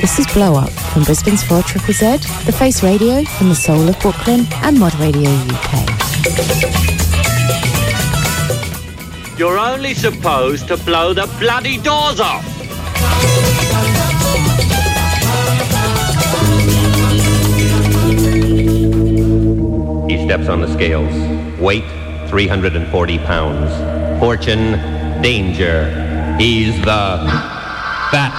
This is Blow Up from Brisbane's 4 Triple Z, The Face Radio from the Soul of Brooklyn, and Mod Radio UK. You're only supposed to blow the bloody doors off. He steps on the scales. Weight 340 pounds. Fortune, danger. He's the Fat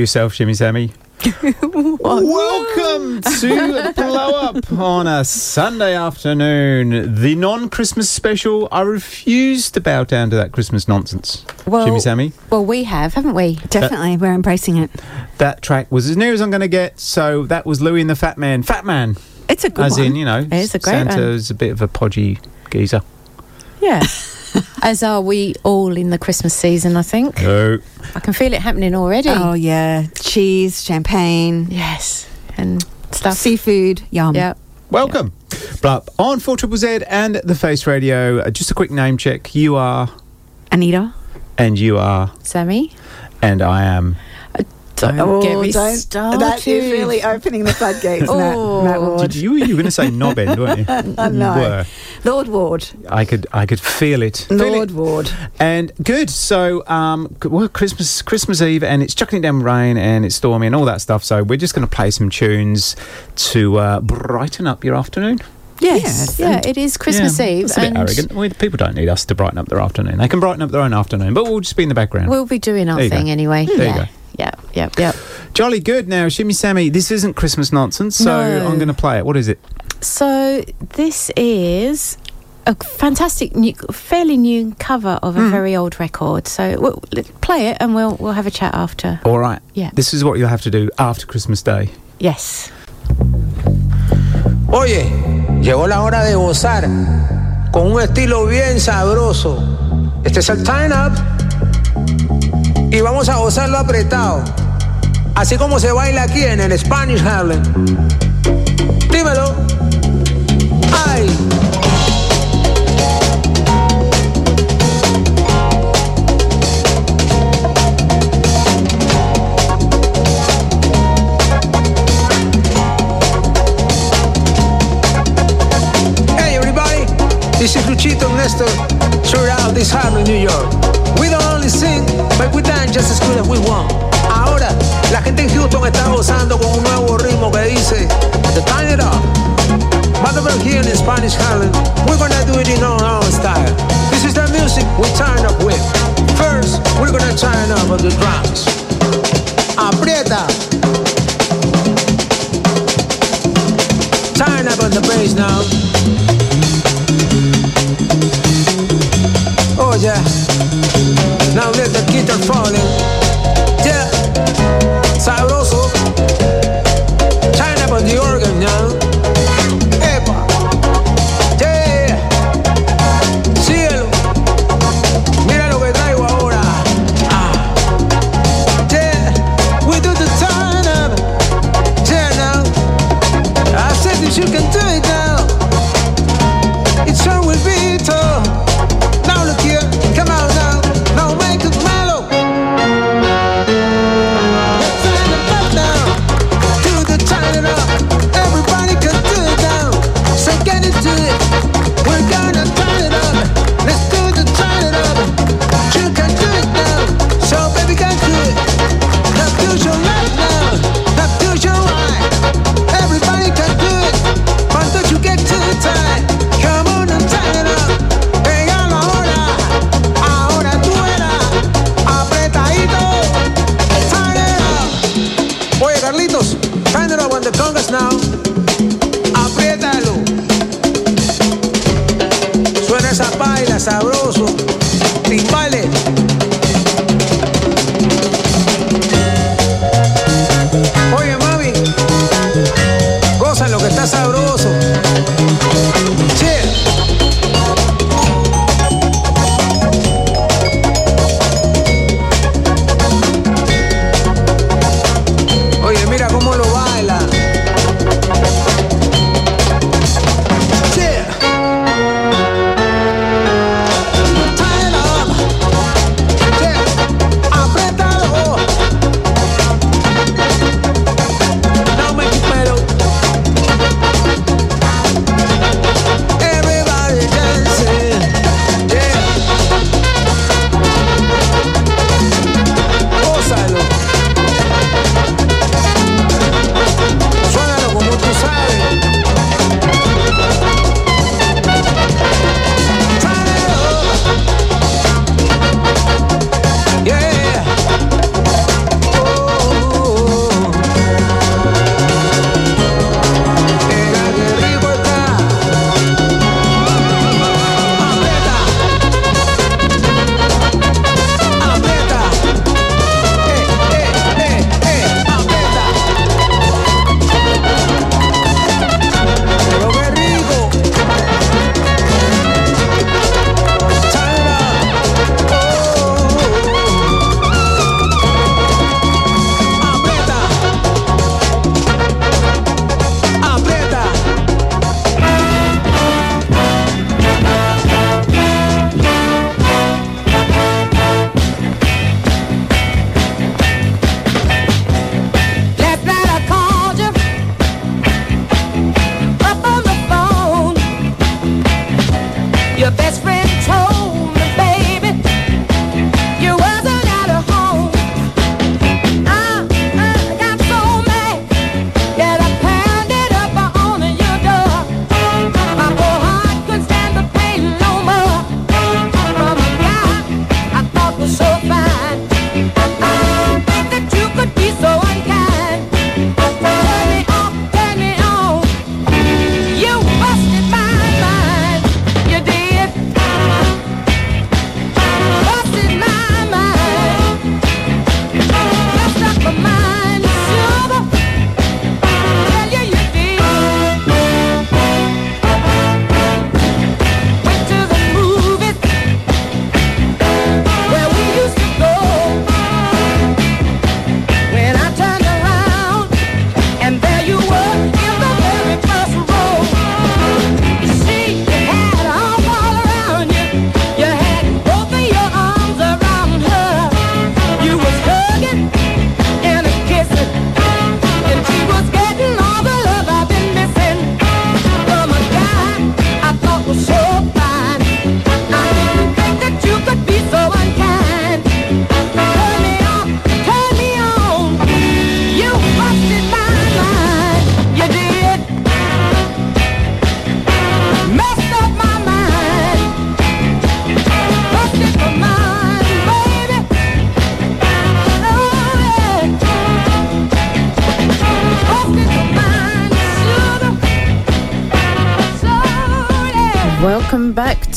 yourself, Jimmy Sammy. Welcome to Blow Up on a Sunday afternoon. The non Christmas special. I refuse to bow down to that Christmas nonsense. Well- Jimmy Sammy. Well, we have, haven't we? Definitely, we're embracing it. That track was as near as I'm going to get. So that was Louis and the Fat Man. Fat Man. It's a good As one. in, you know, It is a great one. Santa's a bit of a podgy geezer. Yeah. As are we all in the Christmas season, I think. No. I can feel it happening already. Oh yeah, cheese, champagne, Yes. And stuff. seafood, yum. Yeah. Welcome. But on 4 Triple Z and The Face Radio, uh, just a quick name check. You are, Anita. and you are, Sammy? and I am. Don't get me Oh, don't- started. That is really opening the floodgates, Oh. Matt, Matt Ward. Did you, you were going to say knob end, weren't you? I You were. Lord Ward. I could, I could feel it. Feel it. Lord Ward. And good. So, um, well, Christmas, Christmas Eve, and it's chucking it down rain, and it's stormy, and all that stuff. So, we're just going to play some tunes to uh, brighten up your afternoon. Yes. Yes, Yeah, and- it is Christmas Yeah, Eve. That's a bit arrogant. We, people don't need us to brighten up their afternoon. They can brighten up their own afternoon, but we'll just be in the background. We'll be doing our There go. thing anyway. There you go. Yeah, yeah, yeah. Jolly good. Now, Shimmy Sammy, this isn't Christmas nonsense, so No. I'm going to play it. What is it? So this is a fantastic, new, fairly new cover of a hmm. very old record. So we'll l- play it and we'll we'll have a chat after. All right. Yeah. This is what you'll have to do after Christmas Day. Yes. Oye, llegó la hora de gozar con un estilo bien sabroso. Este es el Time Up y vamos a gozarlo apretado, así como se baila aquí en el Spanish Harlem. Dímelo. Ay. Hey everybody, this is Luchito Néstor, straight out this Harlem, New York. We don't only sing, dance just good as we want. Ahora, la gente en Houston está gozando con un nuevo ritmo que dice The Time It Up. But here in Spanish Harlem, we're gonna do it in our own style. This is the music we turn up with. First, we're gonna turn up on the drums. Aprieta. Turn up on the bass now. Oh yeah. Now let the guitar falling. Yeah. Sabroso.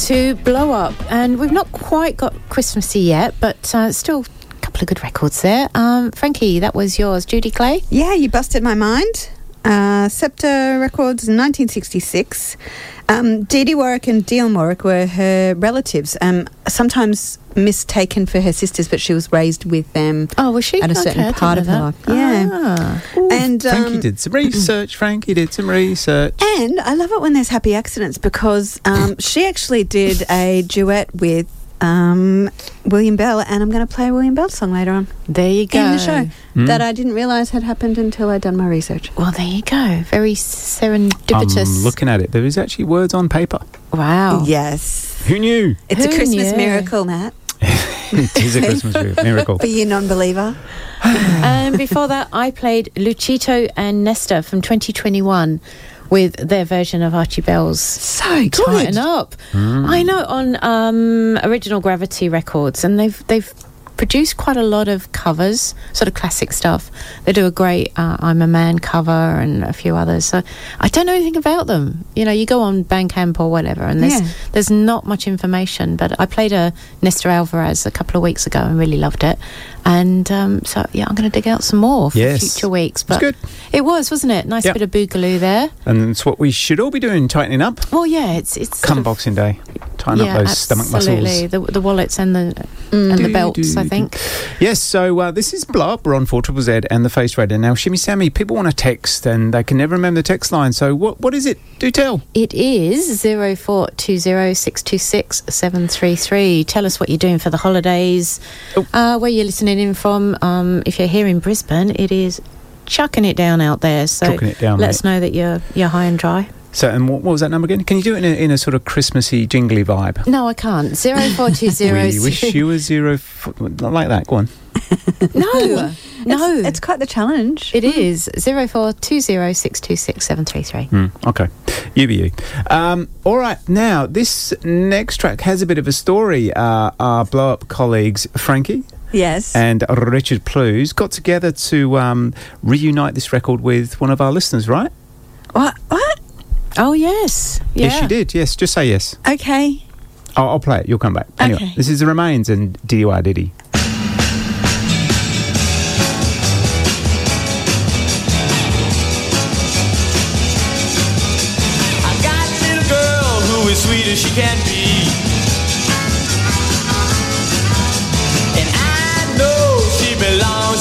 To Blow Up. And we've not quite got Christmassy yet, but uh, still a couple of good records there. Um, Frankie, that was yours. Judy Clay? Yeah, you busted my mind. Uh, Scepter Records, 1966. Um, Dee Dee Warwick and Dionne Warwick were her relatives, um, sometimes mistaken for her sisters, but she was raised with them. Oh, was she? At a certain I didn't part of her that. life. Yeah. Ah. And Frankie um, did some research. Frankie did some research. And I love it when there's happy accidents because um, she actually did a duet with um, William Bell, and I'm going to play a William Bell song later on There you go. in the show Mm. that I didn't realise had happened until I'd done my research. Well, there you go. Very serendipitous. I'm looking at it. There is actually words on paper. wow. Yes. Who knew? It's Who a Christmas knew? miracle, Matt. it is a Christmas miracle. for you non believer. and before that, I played Luchito and Nestor from 2021 with their version of Archie Bell's So Tighten Up. I know on um, Original Gravity Records, and they've they've produced quite a lot of covers, sort of classic stuff. They do a great uh, "I'm a Man" cover and a few others. So I don't know anything about them. You know, you go on Bandcamp or whatever, and there's Yeah. there's not much information. But I played a Nestor Alvarez a couple of weeks ago and really loved it. And um, so yeah, I'm going to dig out some more for Yes. future weeks. But good. it was, wasn't it? Nice Yep. bit of boogaloo there. And it's what we should all be doing, tightening up. Well, yeah, it's it's Come Boxing Day. Tighten yeah, up those stomach absolutely. muscles. The, the wallets and the and the belts, I think. Yes, so uh, this is Blow Up. We're on 4 Triple Z and the Face Radio. Now, Shimmy Sammy, people want to text and they can never remember the text line. So, what what is it? Do tell. It is zero four two zero six two six seven three three. Tell us what you're doing for the holidays, Oh. uh, where you're listening in from. Um, if you're here in Brisbane, it is chucking it down out there. So Chucking it down, let mate. us know that you're you're high and dry. So, and what, what was that number again? Can you do it in a, in a sort of Christmassy, jingly vibe? No, I can't. Zero four two zero. We wish you were zero. F- like that. Go on. No, no. It's, it's quite the challenge. It is zero four two zero six two six seven three three. Hmm, okay. You be you. Um, all right. Now, this next track has a bit of a story. Uh, our blow up colleagues, Frankie Yes. and Richard Plews, got together to um, reunite this record with one of our listeners, right? what? What? Oh yes, yeah. Yes, you did. Yes, just say yes. Okay. I'll, I'll play it. You'll come back. Anyway, Okay. this is The Remains and Diddy Wah Diddy. I got a little girl who is sweet as she can be.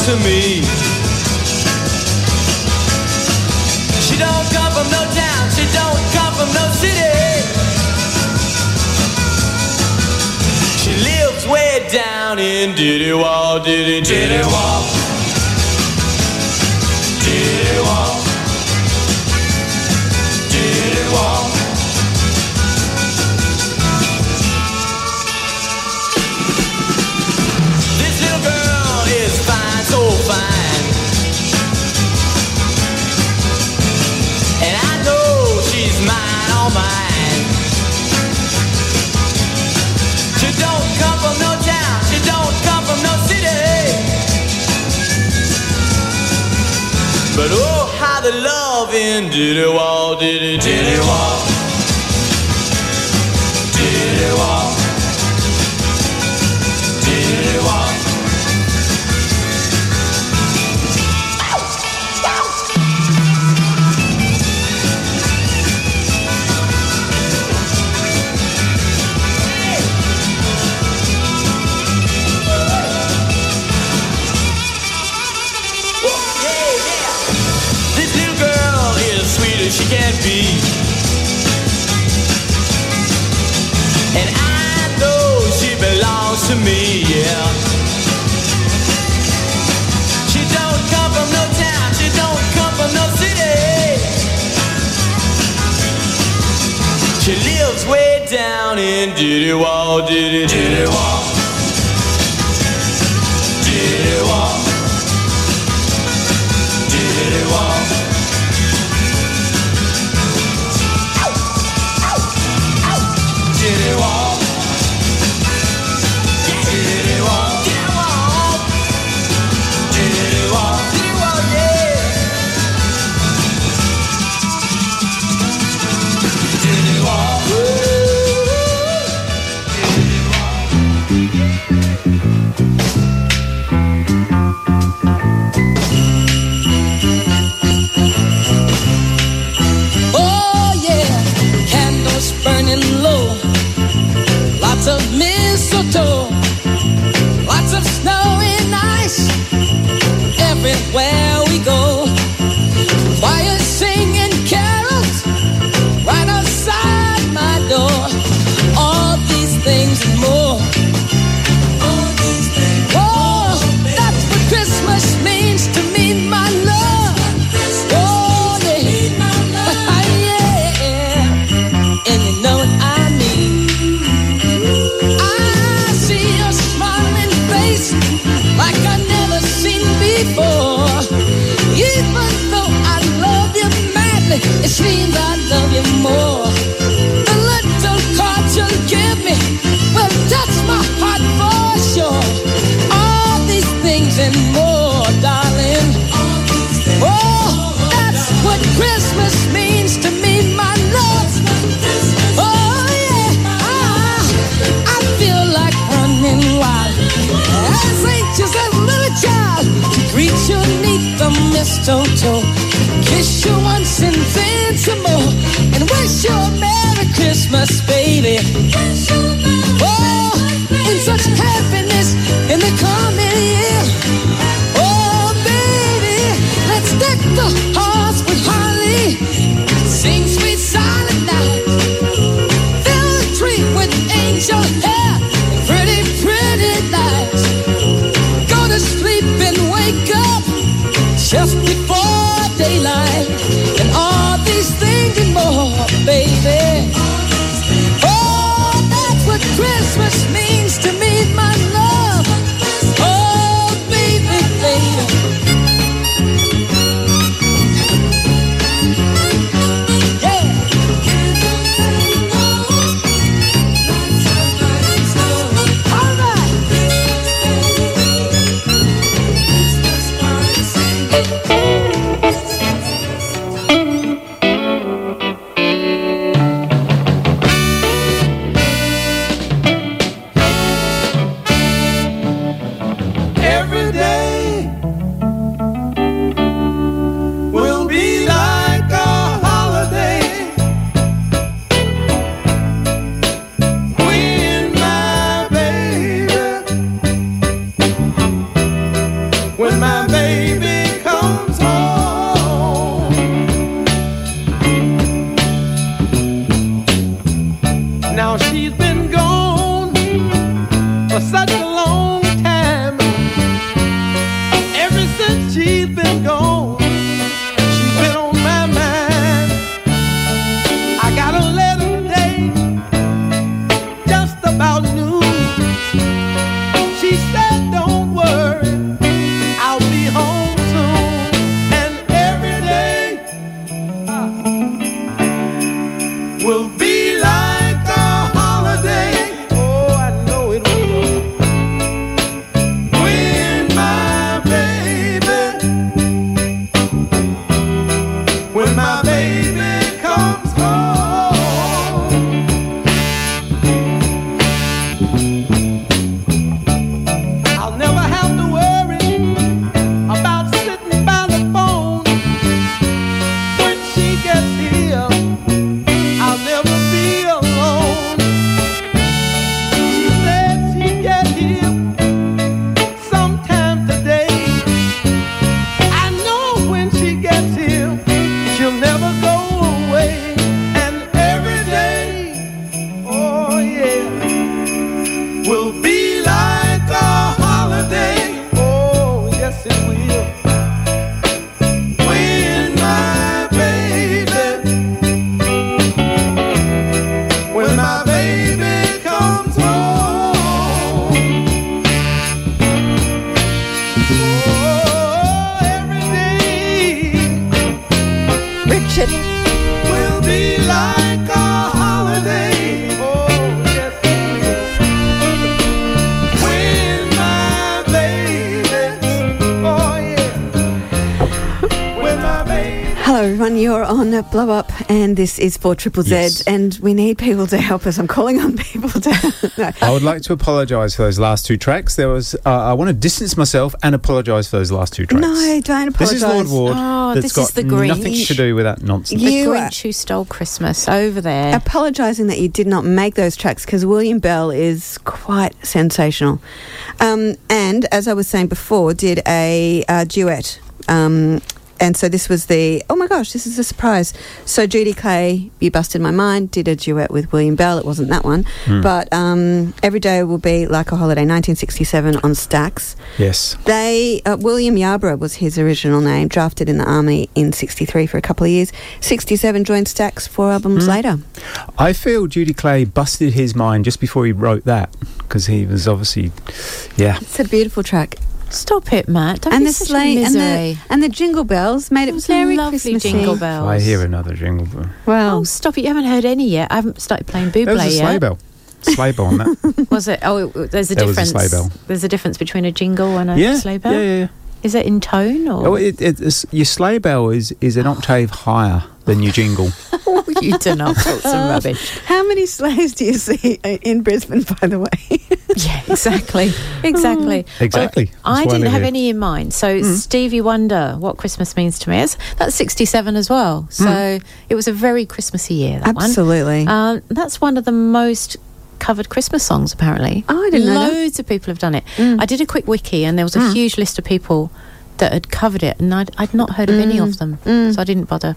To me. She don't come from no town, she don't come from no city. She lives way down in Diddy Wah, Diddy, Diddy Wah. Diddy Wah. Diddy Wah. Love in Diddy Wah, Diddy, to me, yeah. She don't come from no town, she don't come from no city. She lives way down in Diddy Wah, Diddy, Diddy Wah. Mistletoe. Kiss you once and then some more. And wish you a Merry Christmas, baby. This is 4 Triple Z, Yes. and we need people to help us. I'm calling on people to. no. I would like to apologise for those last two tracks. There was, uh, I want to distance myself and apologise for those last two tracks. No, don't apologise. This is Lord apologise. Ward. Oh, that's this got is the green. nothing to do with that nonsense. The You, uh, Grinch who stole Christmas over there. Apologising that you did not make those tracks because William Bell is quite sensational. Um, and as I was saying before, did a uh, duet. Um, and so this was the oh my gosh, this is a surprise. So Judy Clay, you busted my mind, did a duet with William Bell. It wasn't that one, Hmm. but um, every day will be like a holiday. 1967 on Stax. Yes. They uh, William Yarbrough was his original name. Drafted in the army in '63 for a couple of years. '67 joined Stax four albums Hmm. later. I feel Judy Clay busted his mind just before he wrote that because he was obviously, yeah. It's a beautiful track. Stop it, Matt. Don't and be the such a sleigh and misery. the and the jingle bells made it Those very lovely Christmassy. jingle bells. I hear another jingle bell. Well, Oh, stop it! You haven't heard any yet. I haven't started playing Buble There was a yet. sleigh bell. Sleigh bell on that. Was it? Oh, it, there's a There was a difference. sleigh bell. There's a difference between a jingle and a yeah, sleigh bell. yeah, yeah, yeah. Is it in tone or? Oh, it, it, your sleigh bell is, is an octave higher than your jingle. oh, you do not talk some rubbish. how many sleighs do you see in Brisbane? By the way, Yeah, exactly. Exactly. Exactly. Well, I That's why I didn't have here. any in mind. So Stevie Wonder, what Christmas means to me is that's 67 as well. So it was a very Christmassy year. That one. Absolutely. Um, that's one of the most covered Christmas songs, apparently. Oh, I didn't know. Mm. Loads of people have done it. I did a quick wiki, and there was a huge list of people that had covered it, and I'd, I'd not heard of any of them, so I didn't bother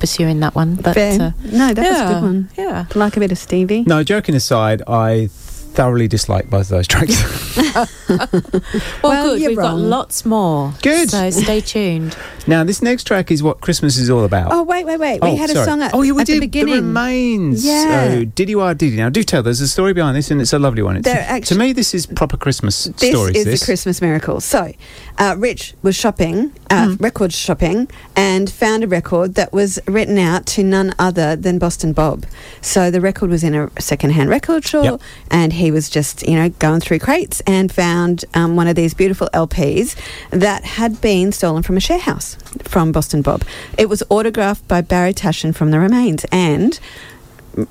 pursuing that one. But Mm. Uh, no, that was a good one. Yeah. Like a bit of Stevie. No, joking aside, I thoroughly dislike both of those tracks. Well, Well, good. you're We've got lots more. Good. So stay tuned. now, this next track is what Christmas is all about. Oh, wait, wait, wait. We Oh, had sorry. a song at, oh, yeah, we at did the beginning. remains. Yeah. Oh, Diddy Wah Diddy. Now, do tell. There's a story behind this, and it's a lovely one. It's, There to me, this is proper Christmas This stories. is this. the Christmas miracle. So, uh, Rich was shopping, uh, Mm. record shopping, and found a record that was written out to none other than Boston Bob. So the record was in a second-hand record shop, Yep. and he was just, you know, going through crates and found um, one of these beautiful LPs that had been stolen from a share house from Boston Bob. It was autographed by Barry Tashian from The Remains, and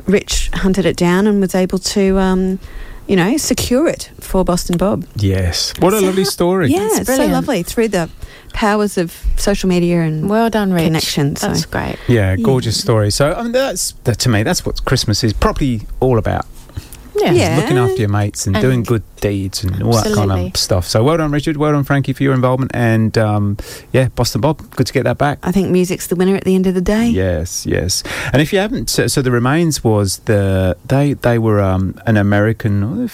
Rich hunted it down and was able to. Um, you know, secure it for Boston Bob. Yes. What a So- lovely story. Yeah, That's it's so lovely through the powers of social media and Well done, Rich. Connections, so- That's great. Yeah, gorgeous story. So, I mean, that's that, to me, that's what Christmas is probably all about. Yeah. Yeah. Looking after your mates and, And- doing good deeds and all that kind of stuff. So, well done, Richard. Well done, Frankie, for your involvement. And um, yeah, Boston Bob, good to get that back. I think music's the winner at the end of the day. Yes, yes. And if you haven't, so, so the Remains was the they they were um, an American uh,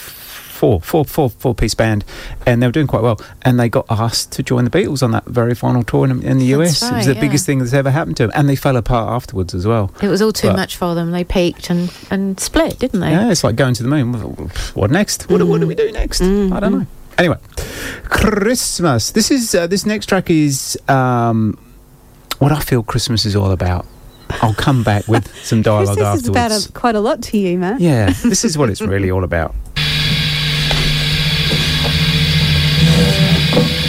four four four four piece band, and they were doing quite well. And they got asked to join the Beatles on that very final tour in, in the That's US. it was right, the biggest thing that's ever happened to them, and they fell apart afterwards as well. It was all too But- much for them. They peaked and, and split, didn't they? Yeah, it's like going to the moon. What next? What, what do we do next? I don't know. Anyway, Christmas. This is uh, this next track is um, what I feel Christmas is all about. I'll come back with some dialogue Christmas afterwards. is about a, quite a lot to you, Matt. Yeah, this is what it's really all about. Is it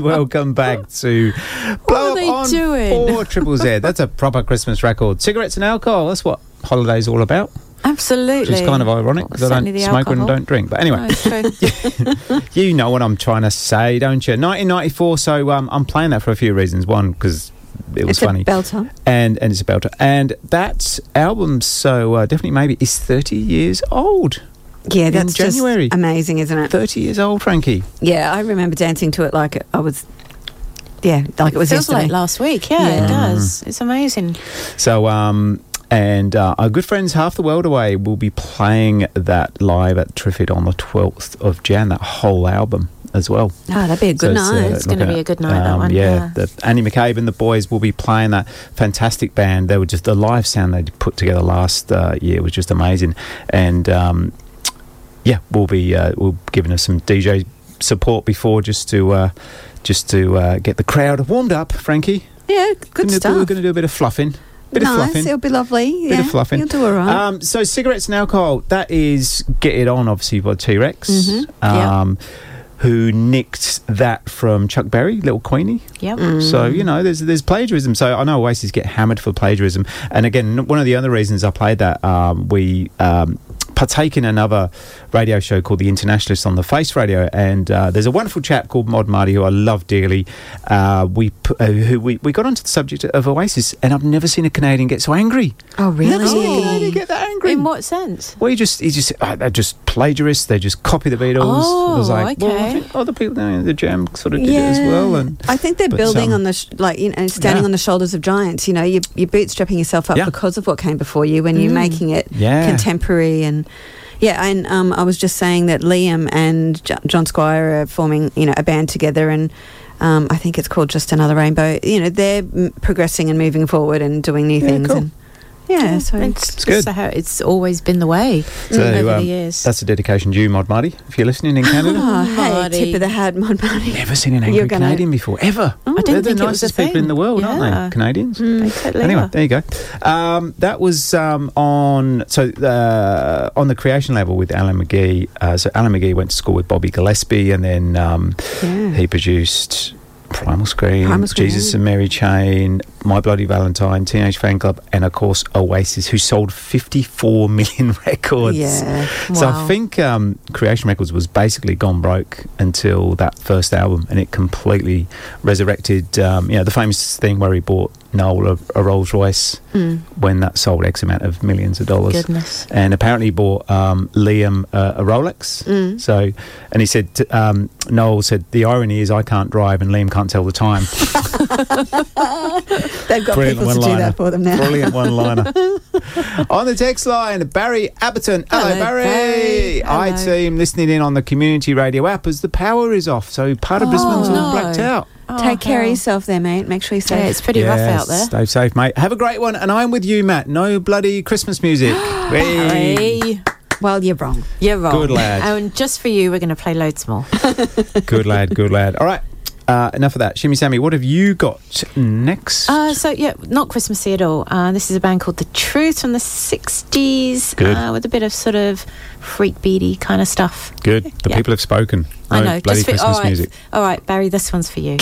and welcome back to Blow are they Up on doing? Four Triple Z. That's a proper Christmas record. Cigarettes and alcohol. That's what holiday's all about. Absolutely. Which is kind of ironic because I don't smoke and don't drink. But anyway, No, you know what I'm trying to say, don't you? 1994. So um, I'm playing that for a few reasons. One, because it was It's funny, belter. and and it's a belter. And that album, so uh, definitely maybe, is 30 years old. Yeah, In that's just January. amazing, isn't it? 30 years old, Frankie. Yeah, I remember dancing to it like I was. Yeah, like it was feels yesterday. like last week. Yeah, Yeah. it does. It's amazing. So, um, and uh, our good friends Half the World Away will be playing that live at Triffid on the 12th of Jan, that whole album as well. Oh, that'd be a good So night. It's gonna be a good night, that one, um, Yeah, yeah. The, Andy McCabe and the boys will be playing that fantastic band. They were just the live sound they put together last uh, year was just amazing, and um, yeah, we'll be uh, we'll be giving us some DJ support before just to uh, just to uh, get the crowd warmed up. Frankie, yeah, good gonna stuff. We're going to do a bit of fluffing. Bit nice, of fluffing. it'll be lovely. Bit yeah, of fluffing. You'll do all right. Um, so cigarettes and alcohol. That is Get It On, obviously by T Rex, Mhm, yeah. um, who nicked that from Chuck Berry, Little Queenie. Yep. Mm. So you know, there's there's plagiarism. So I know Oasis get hammered for plagiarism. And again, one of the other reasons I played that, um, we um, partake in another radio show called The Internationalist on the Face Radio, and uh, there's a wonderful chap called Mod Marty who I love dearly. Uh, we uh, who we, we got onto the subject of Oasis, and I've never seen a Canadian get so angry. oh, really? Never seen a Canadian get that angry. In what sense? Well, he just, he just, uh, they're just plagiarists. They just copy the Beatles. Oh, it was like, well, I okay. think other people, you know, the Jam sort of did it as well. And I think they're but, building um, on the sh- like you know standing Yeah. on the shoulders of giants. You know, you, you're bootstrapping yourself up Yeah. because of what came before you when you're making it Yeah. contemporary and. Yeah, and um, I was just saying that Liam and J- John Squire are forming, you know, a band together, and um, I think it's called Just Another Rainbow. You know, they're m- progressing and moving forward and doing new Yeah, things. cool. And yeah, so It's, It's good. how it's always been the way So, over um, the years. That's a dedication to you, Mod Marty, if you're listening in Canada. oh, hey, Marty. tip of the hat, Mod Marty. Never seen an You're angry gonna- Canadian before, ever. I didn't They're think the it was a nicest people in the world, aren't they? Canadians. They totally Anyway, are. there you go. Um, that was um, on so uh, on the creation level with Alan McGee. Uh, so Alan McGee went to school with Bobby Gillespie, and then um, Yeah. he produced Primal Scream, Primal Scream, Jesus and Mary Chain, My Bloody Valentine, Teenage Fanclub, and of course Oasis, who sold 54 million records. Yeah. Wow. So I think um, Creation Records was basically gone broke until that first album, and it completely resurrected. Um, you know, the famous thing where he bought Noel a, a Rolls Royce when that sold X amount of millions of dollars. Goodness. And apparently he bought um, Liam uh, a Rolex. Mm. So, and he said, um, Noel said, the irony is I can't drive and Liam can't tell the time. They've got Brilliant people to do that for them now. Brilliant one liner. on the text line, Barry Abberton. Hello, Hello, Barry. Barry. I team listening in on the community radio app as the power is off. So part of oh, Brisbane's all no. blacked out. Take care of oh, yourself there, mate. Make sure you Yeah, stay. it's pretty rough out there. Stay safe, mate. Have a great one. And I'm with you, Matt. No bloody Christmas music. Hey. Hey, well, you're wrong. you're wrong. Good lad. And just for you, we're going to play loads more. Good lad, good lad. All right. Uh, enough of that. Shimmy Sammy, what have you got next? Uh, so yeah, not Christmassy at all. Uh, this is a band called The Truth from the '60s, Good. Uh, with a bit of sort of freak beady kind of stuff. Good. The yeah. people have spoken. No I know. bloody just for, Christmas all right, music. all right, Barry, this one's for you.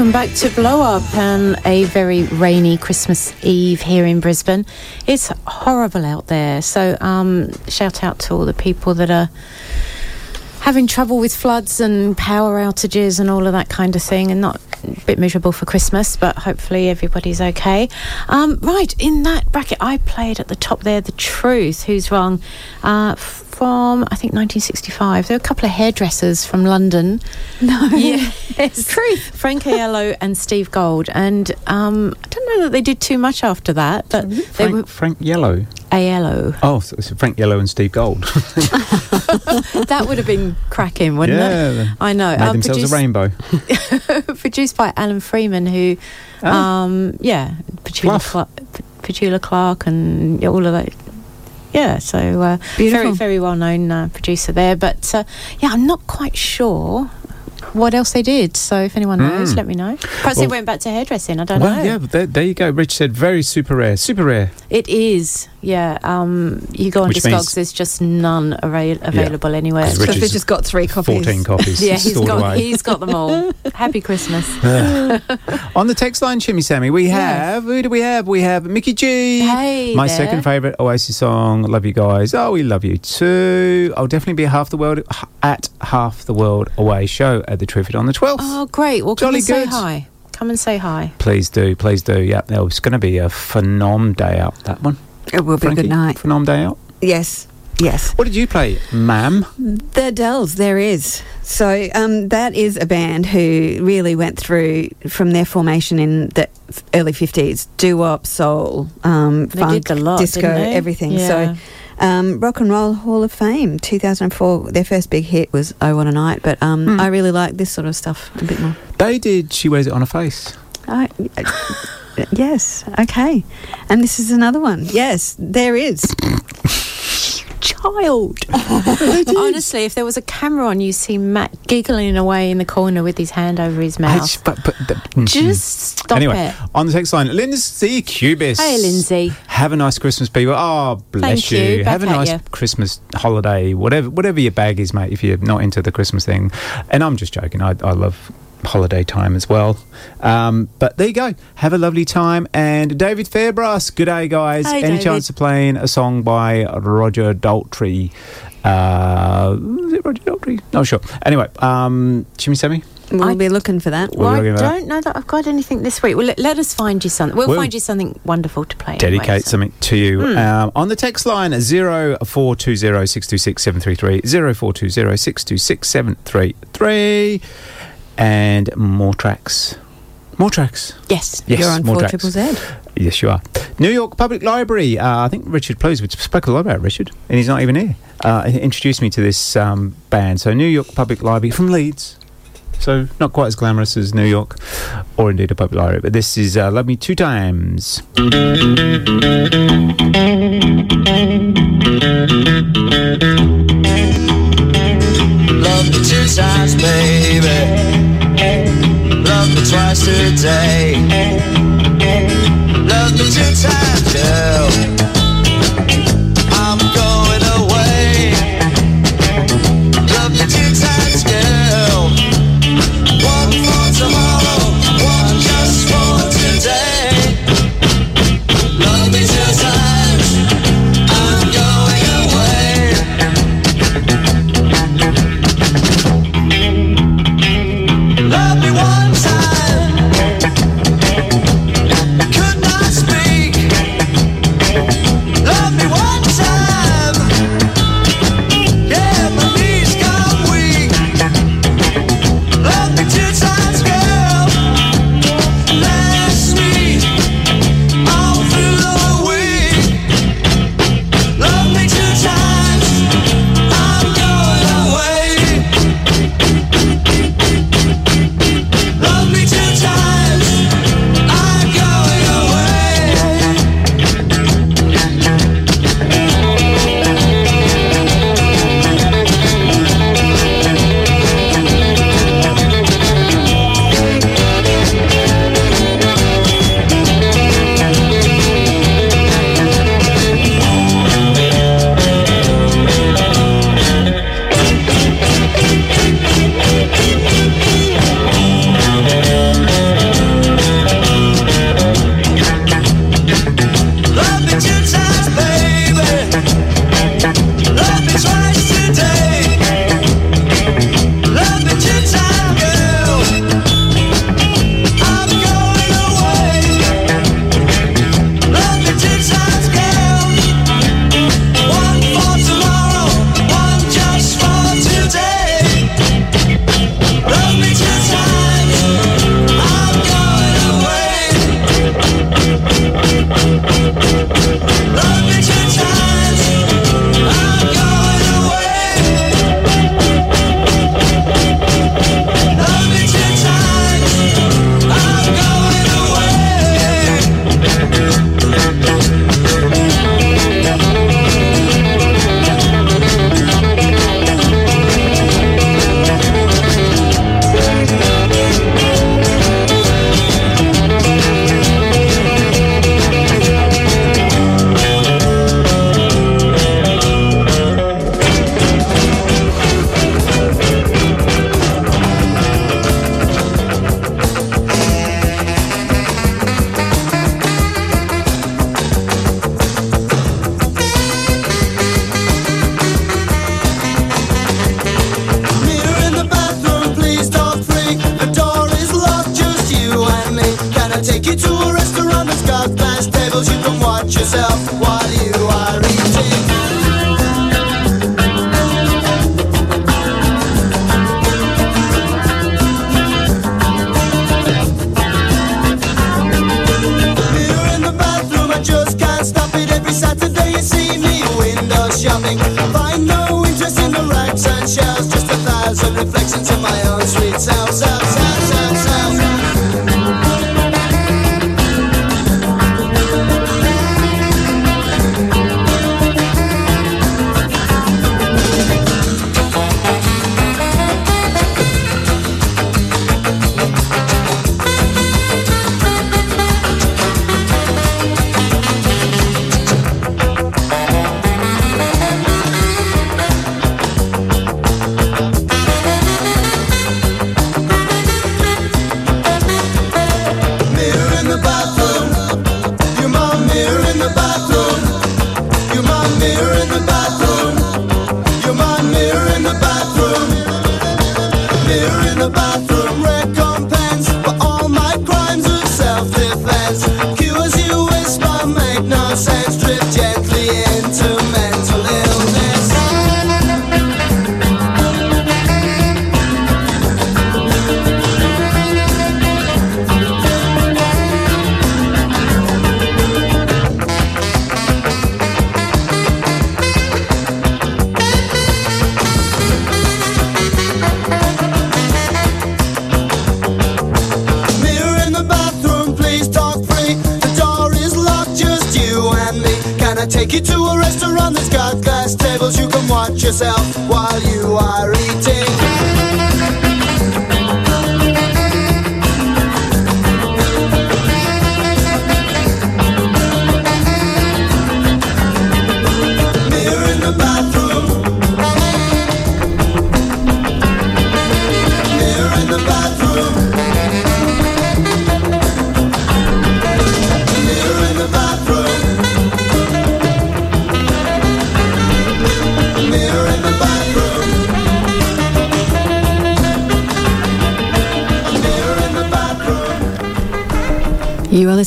Welcome back to Blow Up and a very rainy Christmas Eve here in Brisbane. It's horrible out there, so um, shout out to all the people that are having trouble with floods and power outages and all of that kind of thing, and not a bit miserable for Christmas, but hopefully everybody's okay. Um, right, in that bracket, I played at the top there, The Truth, Who's Wrong, uh, from I think 1965. There were a couple of hairdressers from London. No. Yes. Truth. Frank Aiello and Steve Gold. And um, I don't know that they did too much after that, but they were Frank Yellow. Aiello. Oh, so it's Frank Yellow and Steve Gold. that would have been cracking, wouldn't Yeah, it? I know. Made Uh, themselves produced- a rainbow. produced by Alan Freeman, who, Ah. um, yeah, Petula, Cla- Petula Clark and all of that. Yeah, so uh, very, very well known uh, producer there. But uh, yeah, I'm not quite sure what else they did. So if anyone knows, Mm. let me know. Perhaps they went back to hairdressing. I don't well, know. yeah, but there, there you go. Rich said very super rare. Super rare. It is, yeah. Um, you go on Which means- Discogs, there's just none avai- available anywhere. 'Cause Because Richard's we've just got three copies. 14 copies yeah, he's stored got away. he's got them all. Happy Christmas. On the text line, Shimmy Sammy, we have, who do we have? We have Mickey G. Hey My there. second favourite Oasis song. Love you guys. Oh, we love you too. I'll definitely be half the world at half the world away show at the Triffid on the 12th. Oh, great. Well, come Jolly and say hi. Come and say hi. Please do, please do. Yeah, no, it's going to be a phenom day out, that one. It will be a Frankie, good night. Phenom day out. Yes. Yes. What did you play, ma'am? The Dells, there is. So um, that is a band who really went through from their formation in the early 50s, doo-wop, soul, um, They funk, did the lot, disco, didn't they? everything. Yeah. So um, Rock and Roll Hall of Fame, 2004, their first big hit was I Want a Night, but um, Hmm. I really like this sort of stuff a bit more. They did She Wears It on Her Face. I, Yes. Okay. And this is another one. Yes, there is. Child. Honestly, if there was a camera on, you see Matt giggling away in the corner with his hand over his mouth. just- but, but, the- mm, Just stop anyway, it. on the text line, Lindsay Cubis. Hey, Lindsay. Have a nice Christmas, people. Oh, bless Thank you. Have a nice ya. Christmas holiday, whatever whatever your bag is, mate, if you're not into the Christmas thing. And I'm just joking. I, I love holiday time as well. Um, but there you go. Have a lovely time. And David Fairbrass, good day, guys. Hey, Any David. chance of playing a song by Roger Daltrey? Uh, is it Roger Daltrey? Not sure. Anyway, um, Jimmy Sammy? We'll I- be looking for that. We're Well, I looking at that. don't know that I've got anything this week. Well, let, let us find you something. We'll, We'll find you something wonderful to play. dedicate anyway, so- something to you. Hmm. Um, on the text line, 0420 626 733, 0420 626 733, and more tracks. More tracks. Yes. Yes, You're on more 4 tracks. Triple Z. Yes, you are. New York Public Library. Uh, I think Richard Close, we spoke a lot about Richard, and he's not even here. Uh, he introduced me to this um, band. So, New York Public Library from Leeds. So, not quite as glamorous as New York, or indeed a public library. But this is uh, Love Me Two Times. Love me two times, baby. Love me twice today. Love me two times, girl.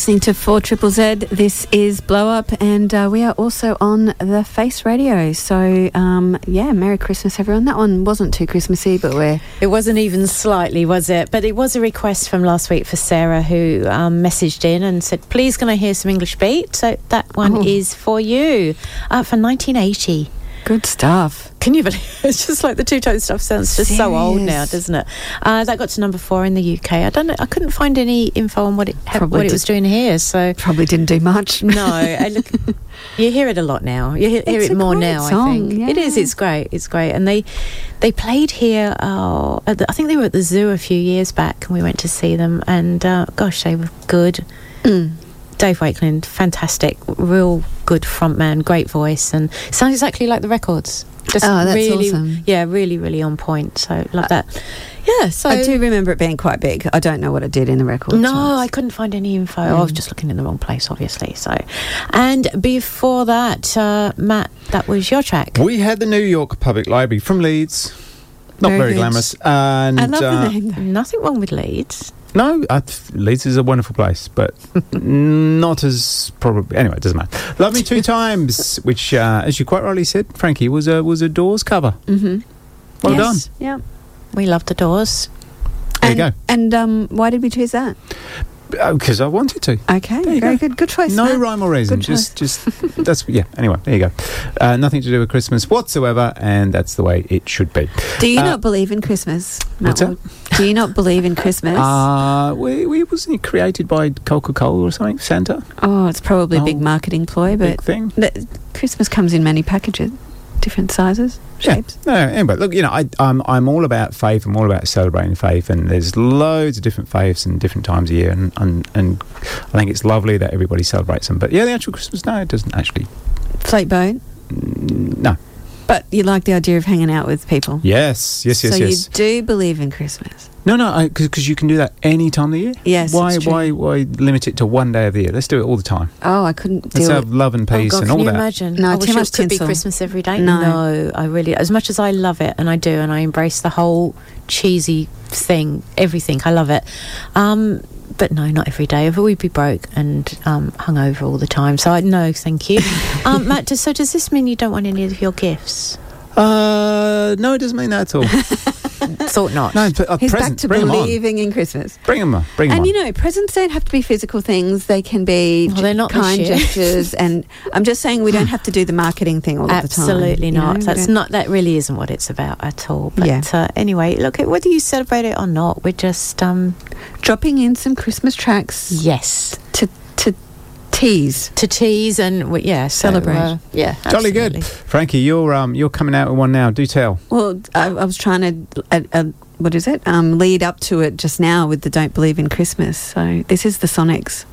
Listening to 4 Triple Z. This is Blow Up, and uh, we are also on the Face Radio. So, um, yeah, Merry Christmas, everyone. That one wasn't too Christmassy, but we're. It wasn't even slightly, was it? But it was a request from last week for Sarah, who um, messaged in and said, "Please, can I hear some English beat?" So that one Oh. is for you, uh, for 1980. Good stuff. Can you believe it's just like the two tone stuff sounds just so old now, doesn't it? Uh, that got to number four in the UK. I don't know. I couldn't find any info on what it Probably what it was doing here. So Probably didn't do much. no, look, you hear it a lot now. You hear, hear it more now. I think it is. yeah. It's great. It's great. And they they played here. Uh, at the, I think they were at the zoo a few years back, and we went to see them. And uh, gosh, they were good. Mm. Dave Wakeling, fantastic, real good frontman, great voice, and sounds exactly like the records. Just Oh, that's really, awesome. Yeah, really, really on point. So love that. Yeah. So I do remember it being quite big. I don't know what it did in the record. no, I couldn't find any info. I was just looking in the wrong place, obviously. So, and before that, uh, Matt, that was your track. We had the New York Public Library from Leeds. Not Very very, glamorous. And I love uh, the name. Nothing wrong with Leeds. No, I th- Leeds is a wonderful place, but not as probably. Anyway, it doesn't matter. Love me two times, which, uh, as you quite rightly said, Frankie was a was a Doors cover. Mm-hmm. Well Yes. done. Yeah. We love the Doors. There you go. And um, why did we choose that? Because I wanted to. Okay, very good. Good choice. No Matt. rhyme or reason. Just, just that's yeah. Anyway, there you go. Uh, nothing to do with Christmas whatsoever, and that's the way it should be. Do you Uh, not believe in Christmas? what's Matt? Do you not believe in Christmas? Uh, we, we wasn't it created by Coca Cola or something? Santa. oh, it's probably a big Oh, marketing ploy, but big thing. Christmas comes in many packages, different sizes, shapes. No, anyway, look, you know, I, I'm I'm all about faith. I'm all about celebrating faith, and there's loads of different faiths and different times a year, and and, and I think it's lovely that everybody celebrates them. But yeah, the actual Christmas, no, it doesn't actually. Float boat. No. But you like the idea of hanging out with people. Yes, yes, yes, so yes. you do believe in Christmas. No, no, because you can do that any time of the year. Yes, Why, true. why, why limit it to one day of the year? Let's do it all the time. Oh, I couldn't Let's do have it. love and Oh peace God, and can all you that. imagine? No, I too wish much it could be. Christmas every day. No. I really, as much as I love it, and I do, and I embrace the whole cheesy thing, everything. I love it. Um, but no, not every day. We'd be broke and um, hungover all the time. So I no, thank you, um, Matt. Does, so does this mean you don't want any of your gifts? Uh, no, it doesn't mean that at all. Thought not. no, but, uh, He's back to bring on. believing in Christmas. Bring them on. Bring them And on. you know, presents don't have to be physical things. They can be Well, they're not this kind year. gestures. and I'm just saying we don't have to do the marketing thing all of the time. Absolutely you know? not. We That's don't- not. That really isn't what it's about at all. But Yeah. uh, anyway, look, whether you celebrate it or not, we're just um, dropping in some Christmas tracks. Yes, to to tease, to tease, and we- yeah, so, Celebrate. uh, yeah, Jolly absolutely. good, Frankie. You're um, you're coming out with one now. Do tell. Well, I, I was trying to, uh, uh, what is it? Um, lead up to it just now with the "Don't Believe in Christmas." So this is the Sonics.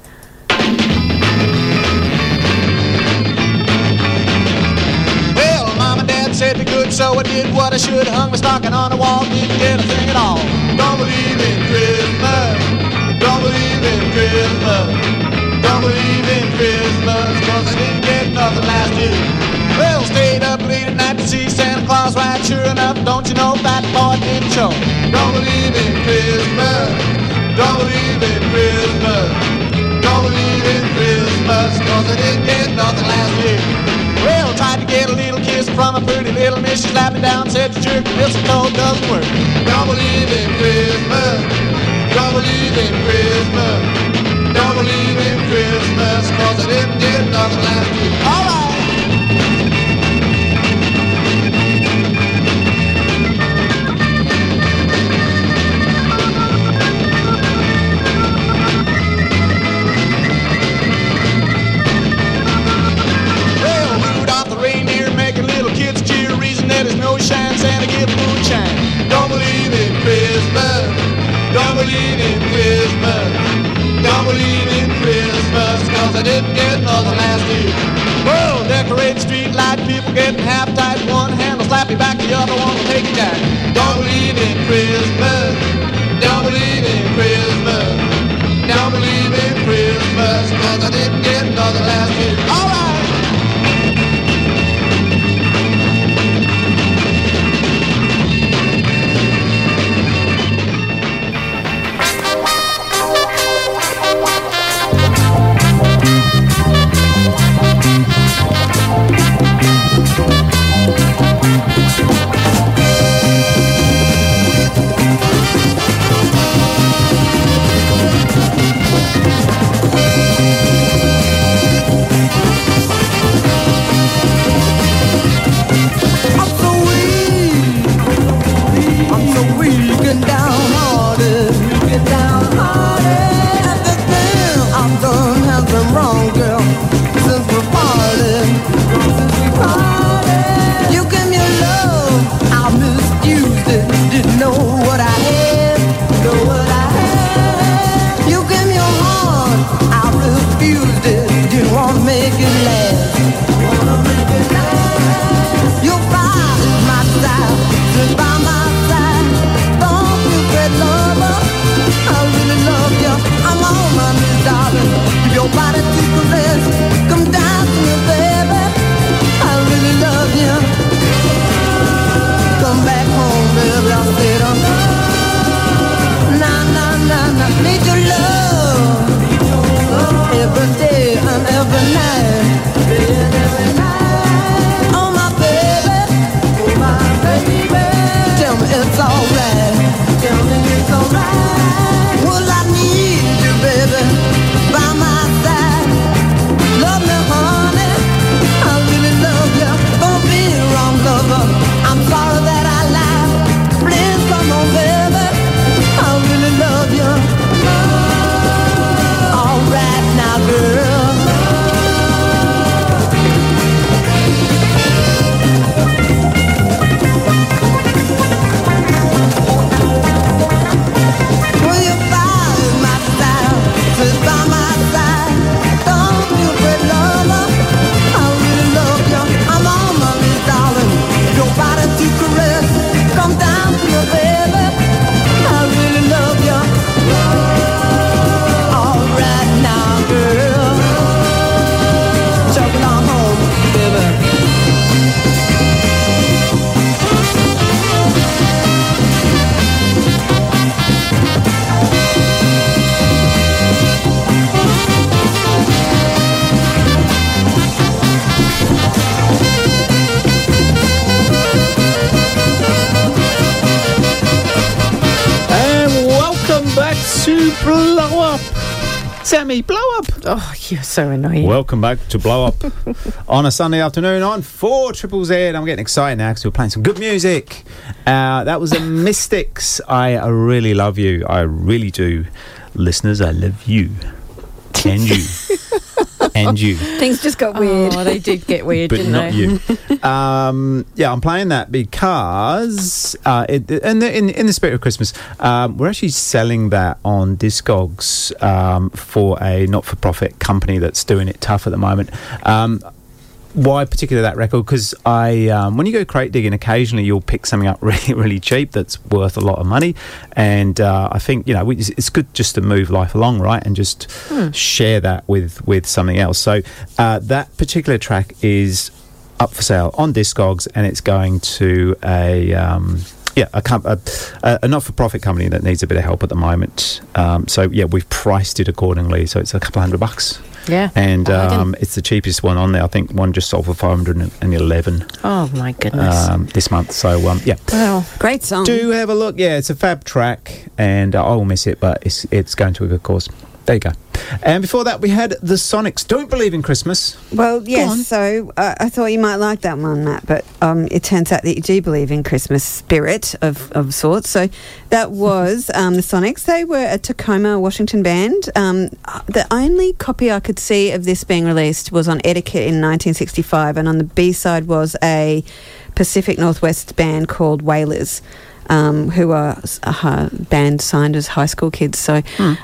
Well, mom and dad said be good, so I did what I should. Hung my stocking on the wall, didn't get a thing at all. Don't believe in Christmas. Don't believe in Christmas. Believe in Christmas, cause I didn't get nothing last year. Well, stayed up late at night to see Santa Claus ride. Sure enough, don't you know that boy didn't show. Don't believe in Christmas. Don't believe in Christmas. Don't believe in Christmas, cause I didn't get nothing last year. Well, tried to get a little kiss from a pretty little miss. She slapped me down, said the jerk mistletoe doesn't work. Don't believe in Christmas. Don't believe in Christmas. Believe in Christmas, cause I didn't get nothing last. All right. I didn't get another last year. Well, decorate street light, people getting half tight. One hand will slap you back, the other one will take you down. Don't believe in Christmas. Don't believe in Christmas. Don't believe in Christmas. Cause I didn't get another last year. Alright. To Blow Up. Sammy, blow up. Oh, you're so annoying. Welcome back to Blow Up on a Sunday afternoon on 4 Triple Z. I'm getting excited now because we're playing some good music. Uh, that was the Mystics. I uh, really love you. I really do. Listeners, I love you. And you. and you. Things just got weird. Oh, they did get weird, but didn't not they? you. Um, yeah, I'm playing that because, uh, it, in, the, in, in the spirit of Christmas, um, we're actually selling that on Discogs um, for a not-for-profit company that's doing it tough at the moment. Um, why particularly that record? Because I, um, when you go crate digging, occasionally you'll pick something up really, really cheap that's worth a lot of money, and uh, I think you know we, it's good just to move life along, right, and just share that with with something else. So uh, that particular track is up for sale on Discogs, and it's going to a. Um, yeah, a, com- a, a not-for-profit company that needs a bit of help at the moment. Um, so yeah, we've priced it accordingly. So it's a couple hundred bucks Yeah. and um, it's the cheapest one on there. I think one just sold for five hundred and eleven. Oh my goodness. um, this month. So um, yeah, well, Great song. do have a look. Yeah, it's a fab track, and uh, I will miss it, but it's it's going to a good cause. There you go. And before that, we had the Sonics. Don't believe in Christmas. Well, yes. So uh, I thought you might like that one, Matt, but um, it turns out that you do believe in Christmas spirit of, of sorts. So that was um, the Sonics. They were a Tacoma, Washington band. Um, the only copy I could see of this being released was on Etiquette in 1965, and on the B side was a Pacific Northwest band called Wailers. Um, who are a band signed as high school kids. So,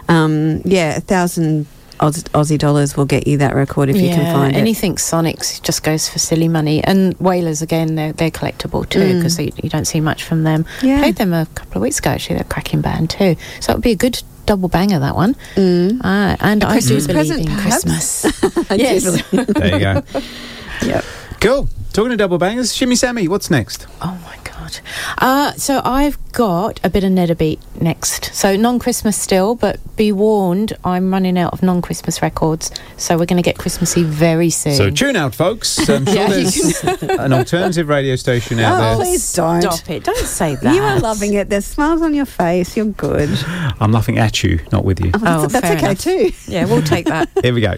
um, yeah, a thousand Aus- Aussie dollars will get you that record if you can find it. anything Sonics just goes for silly money, and Wailers again, they're they're collectible too Mm. because you, you don't see much from them. Yeah. Played them a couple of weeks ago. Actually, they're a cracking band too. So it would be a good double banger that one. Mm. Ah, and A I do Christmas believe present, in perhaps? Christmas. Yes. There you go. Yep. Cool. Talking to double bangers, Shimmy Sammy, what's next? Oh my god! Uh, so I've got a bit of Nederbeat next. So non-Christmas still, but be warned, I'm running out of non-Christmas records. So we're going to get Christmassy very soon. So tune out, folks. I'm sure Yeah, there's an alternative radio station out Oh, there. please don't. Stop it! Don't say that. You are loving it. There's smiles on your face. You're good. I'm laughing at you, not with you. Oh, that's Oh, that's fair okay enough. too. Yeah, we'll take that. Here we go.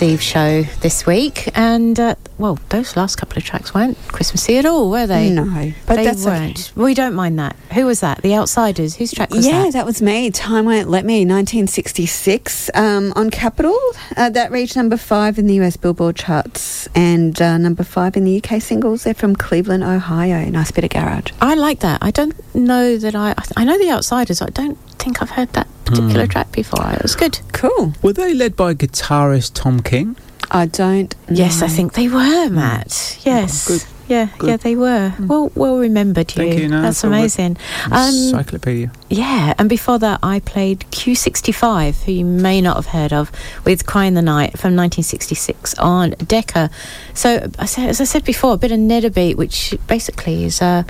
Christmas Eve show this week, and uh, well, those last couple of tracks weren't Christmassy at all, were they? No, but they that's weren't. We don't mind that. Who was that? The Outsiders. Whose track was yeah, that? that? was me. Time Won't Let Me, 1966, um, on Capitol. Uh, that reached number five in the US Billboard charts and uh, number five in the UK singles. They're from Cleveland, Ohio. Nice bit of garage. I like that. I don't know that I. I know the Outsiders. I don't think I've heard that particular Hmm. track before. It was good. Cool. Were they led by guitarist Tom King? I don't. Yes, I think they were, Matt. Yes. Good. Yeah, Good. yeah, they were. Well, well remembered you. Thank you, no, That's it's all good. amazing. Um, Encyclopedia. Yeah, and before that, I played Q65, who you may not have heard of, with Cry in the Night from 1966 on Decca. So, as I said before, a bit of Nederbeat, which basically is a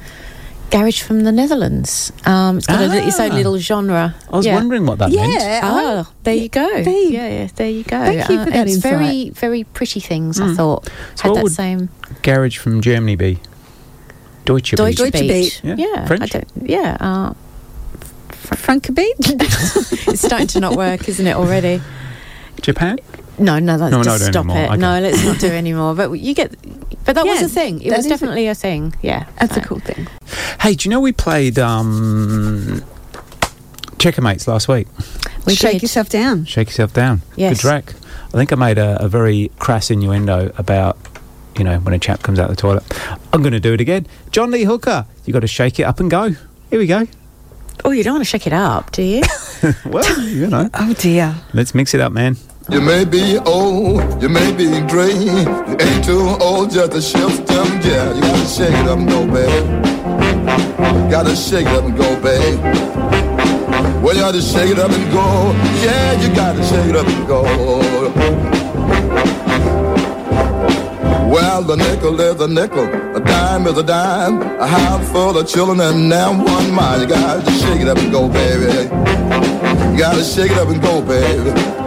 garage from the Netherlands. Um, it's got a, its own Ah. little genre. I was Yeah. wondering what that meant. Yeah. Oh, there you go. There you- yeah, yeah, there you go. Uh, Thank you for that it's insight. very, very pretty things. I thought So had what that would same Garage from Germany be? Deutsche Deutsche, Beat. Deutsche Beat. Beat. Yeah. Yeah, I French? don't, yeah. Uh, Frankenbeat? it's starting to not work, isn't it already? Japan? No, no, that's No, no, just don't stop anymore. it. Okay. No, let's not do it anymore. But you get, but that was a thing. It was is a- definitely a thing. Yeah, That's a cool thing. Hey, do you know we played um, Checkermates last week? We Shake did. yourself down. Shake yourself down. Yes. Good track. I think I made a, a very crass innuendo about, you know, when a chap comes out the toilet. I'm going to do it again. John Lee Hooker, you got to shake it up and go. Here we go. Oh, you don't want to shake it up, do you? well, you know, Oh dear. let's mix it up, man. You may be old, you may be gray, you ain't too old just to shift them, yeah. You gotta shake it up and go, babe. Gotta shake it up and go, babe. Well, you gotta shake it up and go, yeah, you gotta shake it up and go. Well, the nickel is a nickel, a dime is a dime, a house full of children and now one mile. You gotta shake it up and go, baby. You gotta shake it up and go, baby.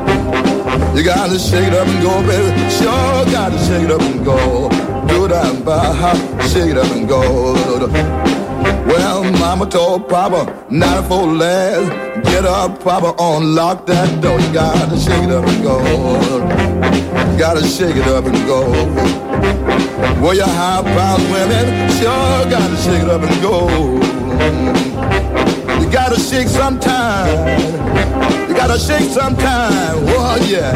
You gotta shake it up and go, baby. Sure gotta shake it up and go. Do that, bah, shake it up and go. Well, mama told Papa, not for last. Get up, Papa, unlock that door. You gotta shake it up and go. Gotta shake it up and go. Well, you high pound women, sure gotta shake it up and go. Gotta shake sometime. You gotta shake sometime. Oh yeah.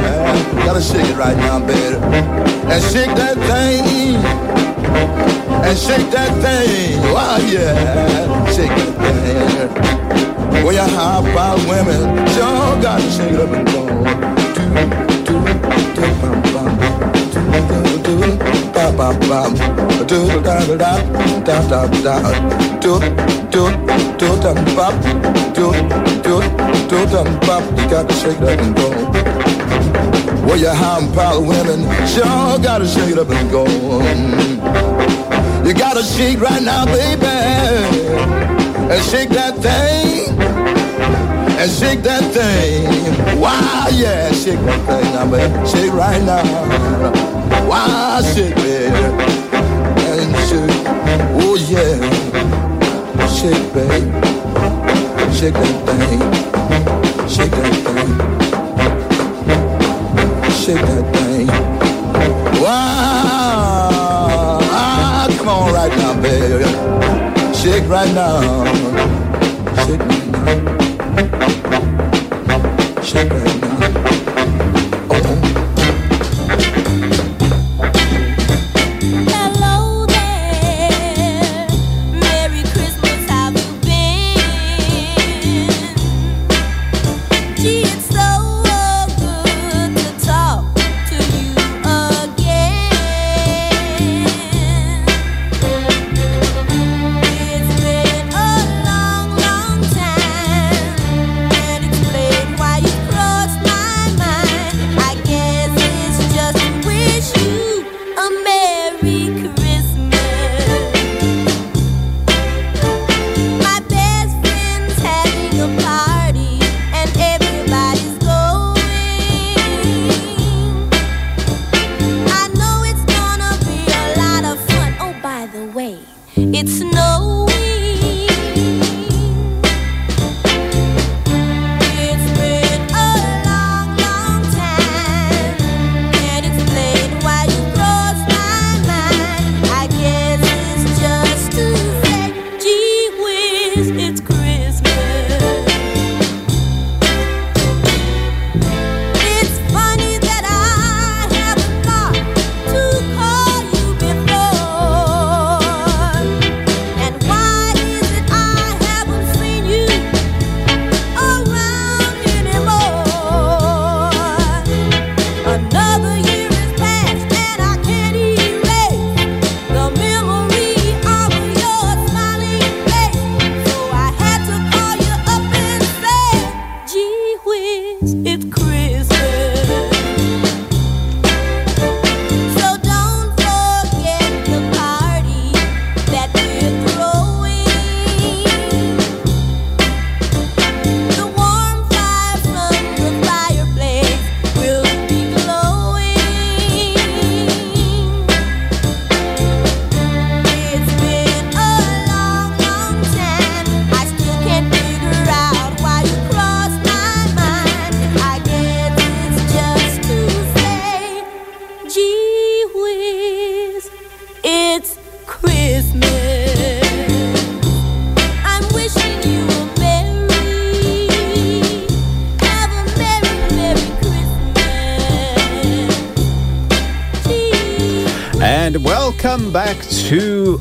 You gotta shake it right now, baby. And shake that thing. And shake that thing. Oh yeah. Shake that thing. Well, you high power women, sure gotta shake it up and go. Do, do, do, bum, bum. Do, do, do, ba, ba, bum. Do, da, da, da, da, da, da. Do, do, do, da, bum. Do, do, do, da, bum. You gotta shake it up and go. Well, you high power women, sure gotta shake it up and go. You gotta shake right now, baby, and shake that thing, and shake that thing. Wow, yeah, shake that thing now, baby, shake right now. Wow, shake, baby, and shake. Oh yeah, shake, baby, shake that thing, shake that thing, shake that thing. Wow, ah, come on right now, baby. Shake right now. Shake right now. Shake right now.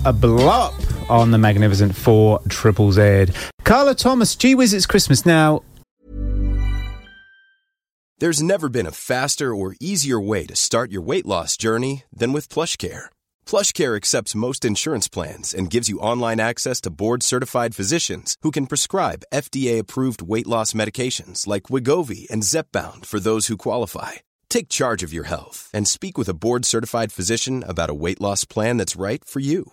A blow up on the Magnificent Four Triple Z. Carla Thomas, gee whiz, it's Christmas now. There's never been a faster or easier way to start your weight loss journey than with PlushCare. PlushCare accepts most insurance plans and gives you online access to board-certified physicians who can prescribe FDA-approved weight loss medications like Wegovy and Zepbound for those who qualify. Take charge of your health and speak with a board-certified physician about a weight loss plan that's right for you.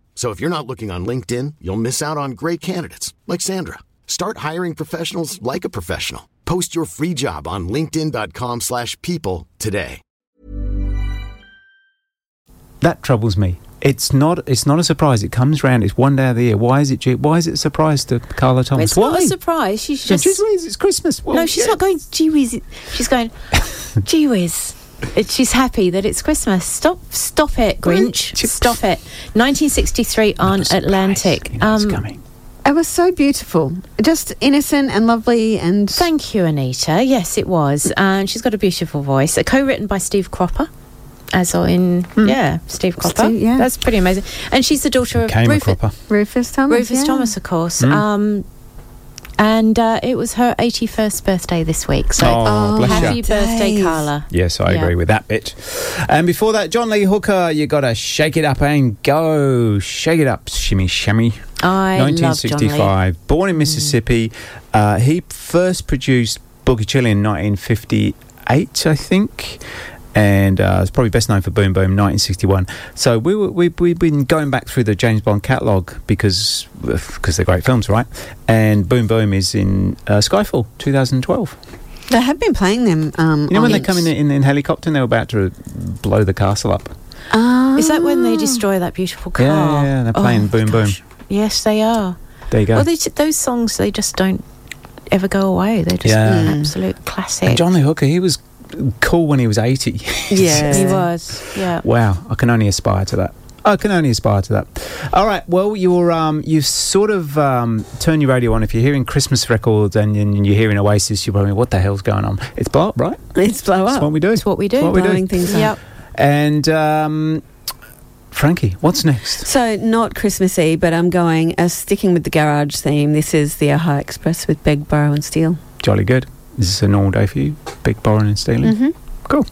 So if you're not looking on LinkedIn, you'll miss out on great candidates like Sandra. Start hiring professionals like a professional. Post your free job on linkedin.com/people slash people today. That troubles me. It's not. It's not a surprise. It comes round. It's one day of the year. Why is it? gee- Why is it a surprise to Carla Thomas? It's Why? not a surprise. She's So just. gee whiz, it's Christmas. Well, no, she's yeah. not going. Gee whiz. She's going. Gee whiz. It- She's happy that it's Christmas. Stop, stop it, Grinch. Stop it. 1963 on Atlantic. Um, It was so beautiful, just innocent and lovely. And thank you, Anita. Yes, it was. And she's got a beautiful voice. Uh, co-written by Steve Cropper. As in, yeah, Steve Cropper. Steve, yeah. That's pretty amazing. And she's the daughter of Came Rufus, cropper. Rufus Thomas. Rufus yeah. Thomas, of course. Mm. Um, and uh, it was her 81st birthday this week. So Oh, bless happy ya. birthday, Days. Carla. Yes, I Yeah. agree with that bit. And before that, John Lee Hooker, you got to shake it up and go. Shake it up, shimmy, shimmy. I love John Lee. 1965. Born in Mississippi. Uh, he first produced Boogie Chili in 1958, I think. And uh, it's probably best known for Boom Boom 1961. So we were, we, we've been going back through the James Bond catalogue because because they're great films, right? And Boom Boom is in uh, Skyfall 2012. They have been playing them. Um, You know when they come in, in in helicopter and they're about to blow the castle up? Ah. Is that when they destroy that beautiful car? Yeah, yeah, yeah, they're playing Oh, Boom Boom. Yes, they are. There you go. Well, they, those songs, they just don't ever go away. They're just Yeah. an absolute classic. and John Lee Hooker, he was cool when he was 80. Yeah. He was, yeah. Wow, I can only aspire to that. I can only aspire to that. All right. Well, you're um, you sort of um, turn your radio on if you're hearing Christmas records and, and you're hearing Oasis. You're probably what the hell's going on? It's blow up, right? It's blow That's up. what we do. It's what we do. It's what we do. Blowing things Yep. up. And um, Frankie, what's next? So not Christmassy, but I'm going uh, sticking with the garage theme. This is the Ohio Express with Beg, Borrow, and Steal. Jolly good. Is this a normal day for you? Big borrowing and stealing. Mhm. Cool.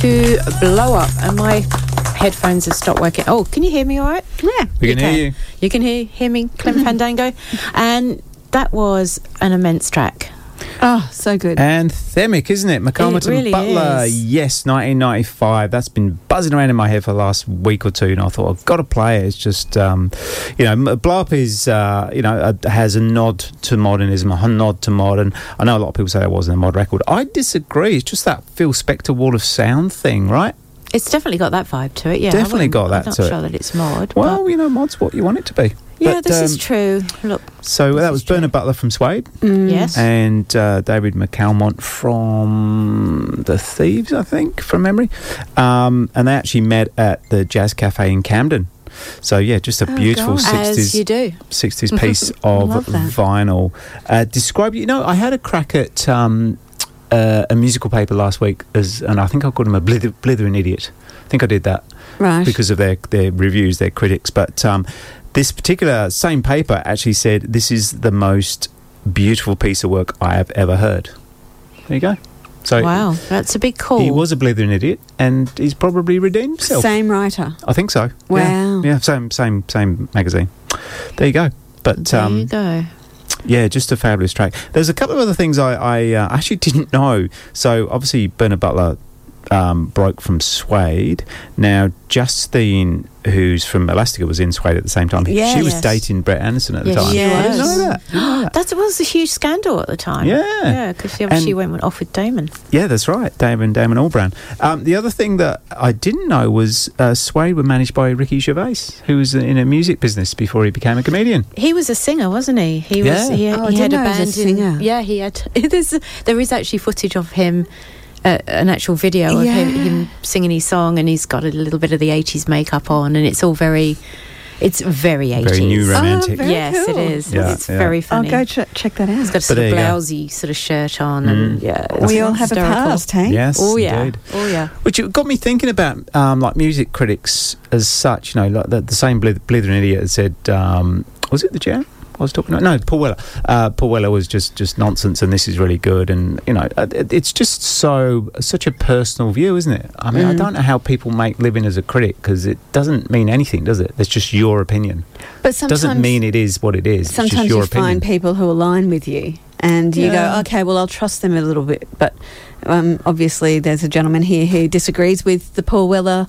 To Blow Up. And my headphones have stopped working. Oh, can you hear me all right? Yeah. We can hear you. You can hear, hear me, Clem Fandango. And that was an immense track. Oh, so good. Anthemic, isn't it? McAlmont really and Butler. is. Yes, 1995. That's been buzzing around in my head for the last week or two, and I thought I've got to play it. It's just, um, you know, Blow Up is, uh, you know, uh, has a nod to modernism, a nod to modern. I know a lot of people say it wasn't a mod record. I disagree. It's just that Phil Spector wall of sound thing, right? It's definitely got that vibe to it, yeah. Definitely got that I'm not to it. sure that it's mod. Well, you know, mod's what you want it to be. Yeah, But, this is um, true. Look, So that was Bernard Butler from Suede. Mm. Yes. And uh, David McAlmont from The Thieves, I think, from memory. Um, and they actually met at the Jazz Cafe in Camden. So yeah, just a Oh, beautiful 60s, you do. 60s piece of vinyl. Uh, describe, you know, I had a crack at um, uh, a musical paper last week, as, and I think I called them a blither, blithering idiot. I think I did that Right. because of their, their reviews, their critics. But um, this particular same paper actually said this is the most beautiful piece of work I have ever heard. There you go. So wow, that's a big call. he was a blithering idiot, and he's probably redeemed himself. Same writer. I think so. Wow. Yeah, yeah same same same magazine. There you go. But There um, you go. yeah, just a fabulous track. There's a couple of other things I, I uh, actually didn't know. So obviously Bernard Butler um, broke from Suede. Now Justine, who's from Elastica, was in Suede at the same time. she was Yes. dating Brett Anderson at the Yes, time. she I didn't was. know that. That. That was a huge scandal at the time. Yeah. Yeah, because she obviously And- went off with Damon. Yeah, that's right. Damon Damon Albarn. Um, the other thing that I didn't know was uh, Suede were managed by Ricky Gervais, who was in a music business before he became a comedian. He was a singer, wasn't he? He was. Yeah. He, Oh, he had didn't a know he band. was a singer. In, yeah, he had. There's, there is actually footage of him, uh, an actual video of him, Yeah. him singing his song, and he's got a little bit of the '80s makeup on, and it's all very, it's very '80s. Very new romantic. Oh, very yes, cool. it is. Yeah, it's yeah. very funny. I'll go ch- check that He's out. got a sort there of you go. blousey sort of shirt on, and Mm. yeah, We it's all have a hysterical. past, hey? Yes, Oh yeah, indeed. oh yeah. Which it got me thinking about um, like music critics as such. You know, like the, the same blith- blithering idiot had said. Um, was it the Jam? I was talking about no Paul Weller. Uh, Paul Weller was just just nonsense, and this is really good. And you know, uh, it, it's just so such a personal view, isn't it? I mean, I Mm. don't know how people make living as a critic because it doesn't mean anything, does it? It's just your opinion. But sometimes doesn't mean it is what it is. sometimes your you opinion. find people who align with you and you Yeah. go okay well i'll trust them a little bit but um, obviously there's a gentleman here who disagrees with the paul weller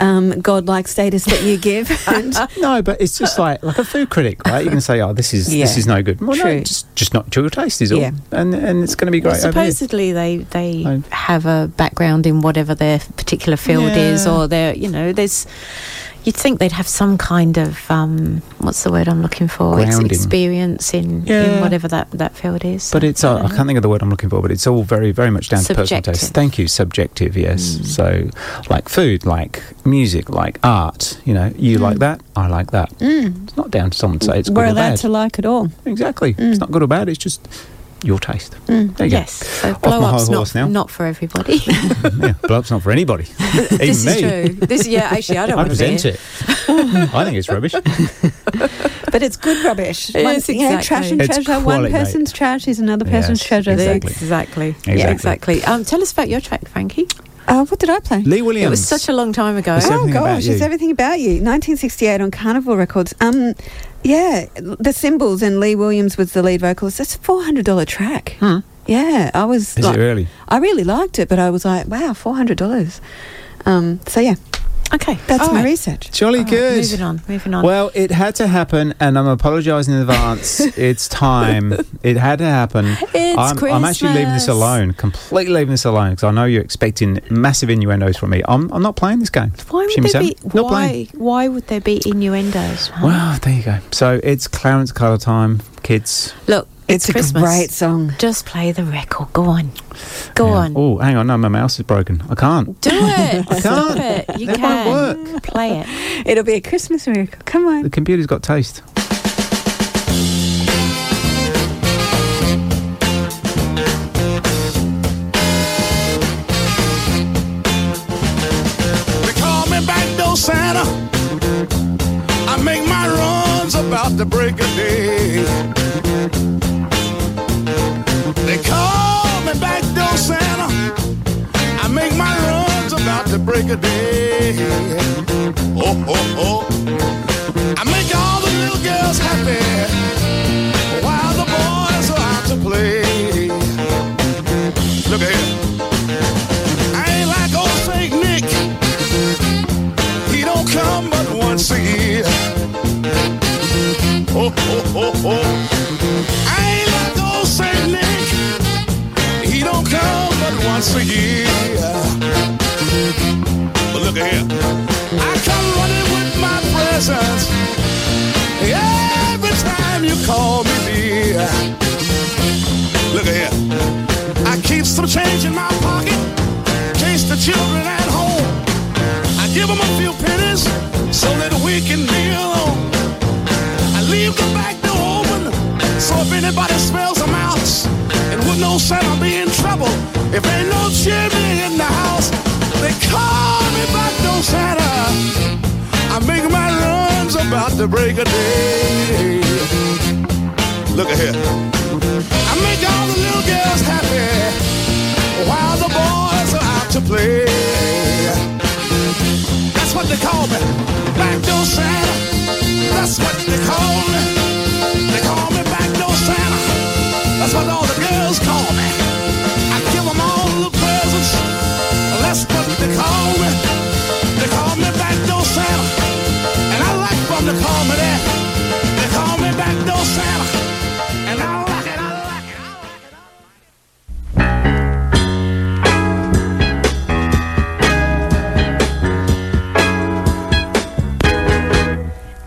um, godlike status that you give and no, but it's just like like a food critic, right? You can say, "Oh, this is this is no good." Well, no, just just not to your taste is all, Yeah. and and it's going to be great. Well, supposedly they they Oh. have a background in whatever their particular field is, or they're you know there's. You'd think they'd have some kind of um, what's the word I'm looking for? Experience in, Yeah. in whatever that, that field is. But it's uh, I can't think of the word I'm looking for, but it's all very very much down to personal taste. Thank you, subjective. Yes. Mm. So, like food, like music, like art. You know, you like that, I like that. Mm. It's not down to someone to say it's we're good or allowed bad. to like it all Exactly. It's not good or bad. It's just your taste. Mm. There you yes, so Off my blow high up's horse not now. not for everybody. go. yeah, blow up's not for anybody. Even this me. is true. This yeah, actually I don't I want to be present it. I think it's rubbish. but it's good rubbish Yes, One- yeah, trash and It's treasure one quality, mate. person's trash is another person's Yes, treasure exactly. Exactly. Exactly. Yeah, exactly. Um, tell us about your track, Frankie. Uh, what did i play Lee Williams. It was such a long time ago. It's Oh gosh, it's everything about you. 1968 on Carnival Records. Um, yeah, the Cymbals and Lee Williams was the lead vocalist. That's a four hundred dollar track. Hmm. Yeah, I was. Is like, it really? I really liked it, but I was like, wow, four hundred dollars. Um, so yeah, Okay, that's all my right. research. Jolly All right, good. Moving on, moving on. Well, it had to happen, and I'm apologising in advance. it's time. It had to happen. It's I'm, I'm actually leaving this alone, completely leaving this alone, because I know you're expecting massive innuendos from me. I'm, I'm not playing this game. why would Shimmy there be? Not Why? playing. Why would there be innuendos? huh? Well, there you go. So it's Clarence Carter time, kids. Look, It's, it's, a Christmas. great song. Just play the record. Go on, go on. Oh, hang on. No, my mouse is broken. I can't. Do it. I can't. it. You It can won't work. play it. It'll be a Christmas miracle. Come on. The computer's got taste. They call me backdoor Santa. I make my runs about the break of day. Break of day. Oh, oh, oh. I make all the little girls happy while the boys are out to play. Look at here. I ain't like old Saint Nick. He don't come but once a year. Oh, oh, oh, oh. I ain't like old Saint Nick. He don't come but once a year. Look at here. I come running with my presents. Every time you call me dear. Look at here. I keep some change in my pocket. In case the children at home. I give them a few pennies so that we can be alone. I leave the back door open so if anybody smells a mouse, it would no Santa be in trouble. If ain't no chimney in the house, they call me back door Santa. I make my runs about the break of day. Look at here. I make all the little girls happy while the boys are out to play. That's what they call me. Back door Santa. That's what they call me. They call me back door Santa. That's what all the girls call me. That's what they call me. They call me back door Santa. And I like them to call me that. They call me back door Santa. And I like it. I like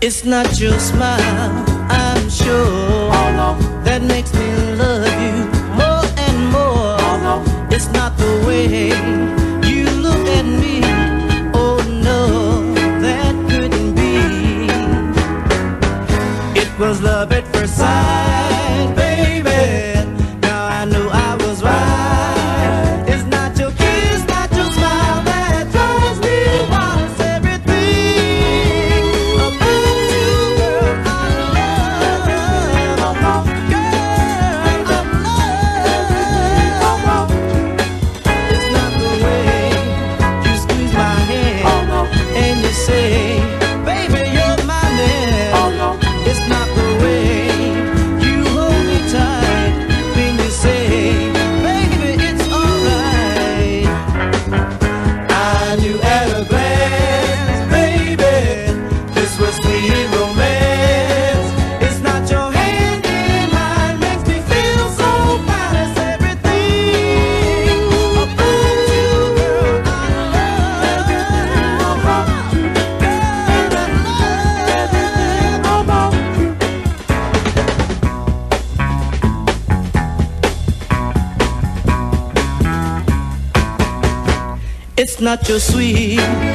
it. It's not your smile, I'm sure, oh, that makes me love you more and more. Oh, it's not the way not your sweet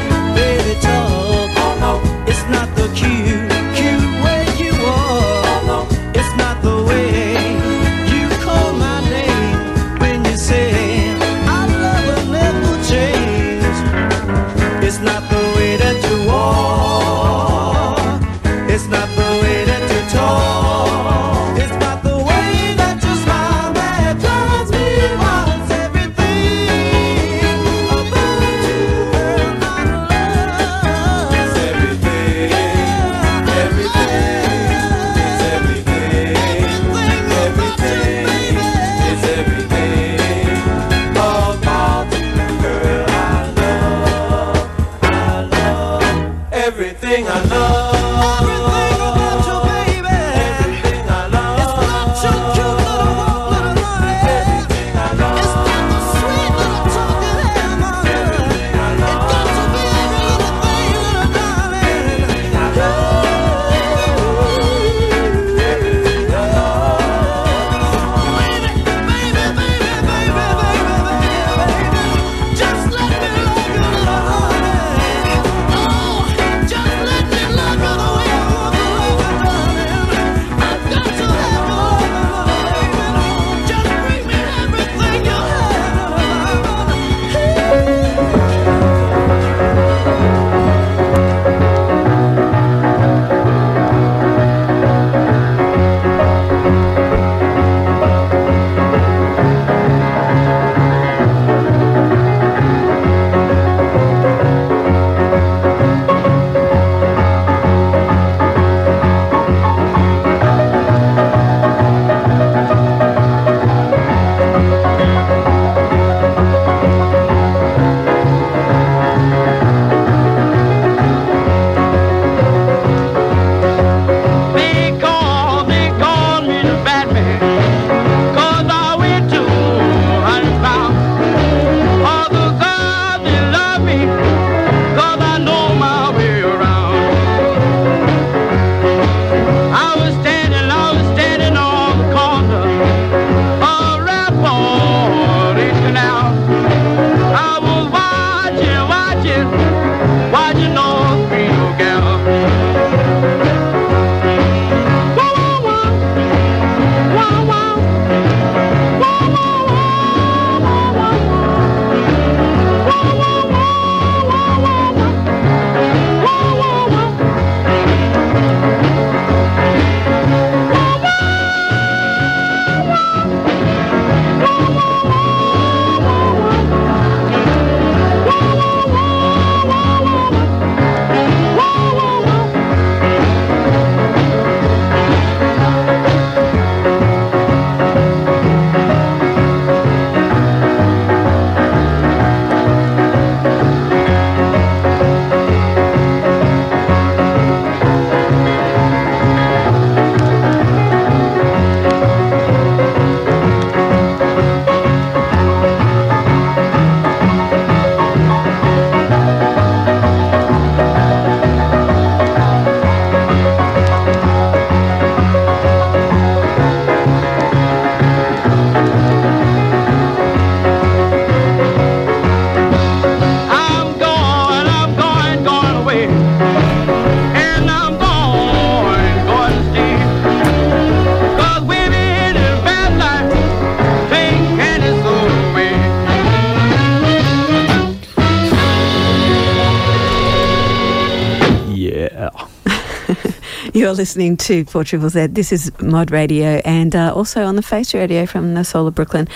You're listening to 4 Triple Z. This is Mod Radio and uh, also on the Face Radio from the Soul of Brooklyn.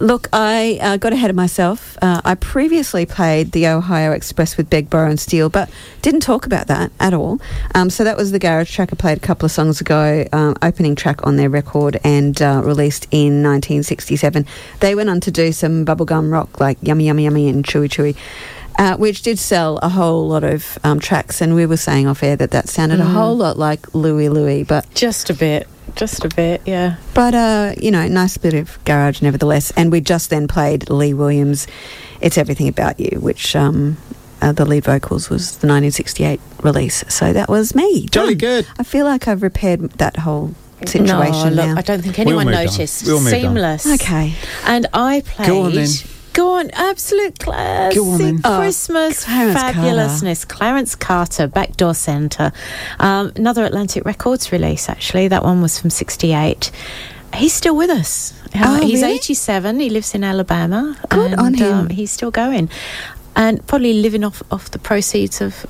Look, I uh, got ahead of myself. Uh, I previously played the Ohio Express with Beg, Borrow and Steal, but didn't talk about that at all. Um, so that was the garage track I played a couple of songs ago, um, opening track on their record and uh, released in 1967. They went on to do some bubblegum rock like Yummy Yummy Yummy and Chewy Chewy uh, which did sell a whole lot of um, tracks. And we were saying off air that that sounded a Mm. whole lot like Louie Louie, but just a bit, just a bit, yeah. But uh, you know, nice bit of garage, nevertheless. And we just then played Lee Williams. It's everything about you, which. Um, uh, the lead vocals was the 1968 release, so that was me. Jolly Done. good. I feel like I've repaired that whole situation no, look, now. I don't think anyone moved on. noticed. We all moved on. Seamless. Okay. And I played. Go on then. Go on, absolute classic Go on then. Oh, Christmas Clarence fabulousness. Clarence Carter, Back Door Santa. Um, another Atlantic Records release, actually. That one was from 68. He's still with us. Uh, Oh, he's really? 87. He lives in Alabama. Good and, on him. Um, he's still going. And probably living off, off the proceeds of,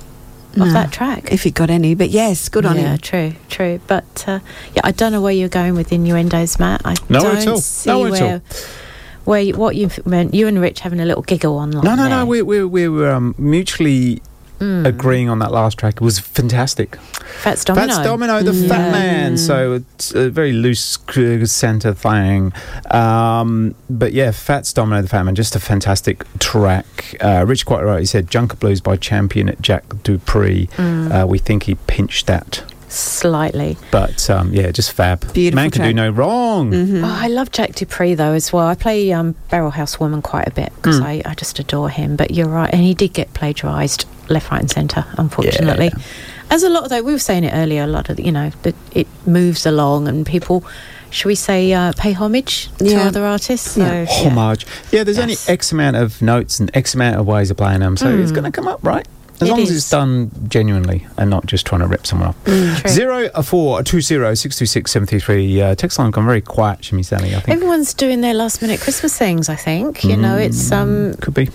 of No, that track. if you got any, but yes, good on yeah, him. true, true. But uh, yeah, I don't know where you're going with innuendos, Matt. I Nowhere don't at all. see Nowhere at all. Where, you, what you meant. You and Rich having a little giggle online. No, no, there. no. We, we, we were um, mutually Mm. agreeing on that last track. It was fantastic. Fats Domino. Fats Domino, the fat man. So it's a very loose Santa thing. Um, but yeah, Fats Domino, the fat man, just a fantastic track. Uh, Rich quite right. He said Junker Blues by Champion at Jack Dupree. Mm. Uh, we think he pinched that. Slightly. But um, yeah, just fab. Beautiful Man can do no wrong. Mhm. Oh, I love Jack Dupree though as well. I play um, Barrel House Woman quite a bit because Mm. I, I just adore him. But you're right, and he did get plagiarised left, right, and centre. Unfortunately, as a lot of though we were saying it earlier, a lot of you know that it moves along and people, should we say, uh, pay homage to other artists. So, Yeah. Homage. Yeah, there's Yes. only X amount of notes and X amount of ways of playing them, so it's Mm. going to come up, right? As It long as it's done genuinely and not just trying to rip someone off. Mm, True. Zero uh, four two zero six two six seven three three. Uh, text line gone very quiet, Shimmy Sammy. I think Everyone's doing their last minute Christmas things. I think you know it's um could be.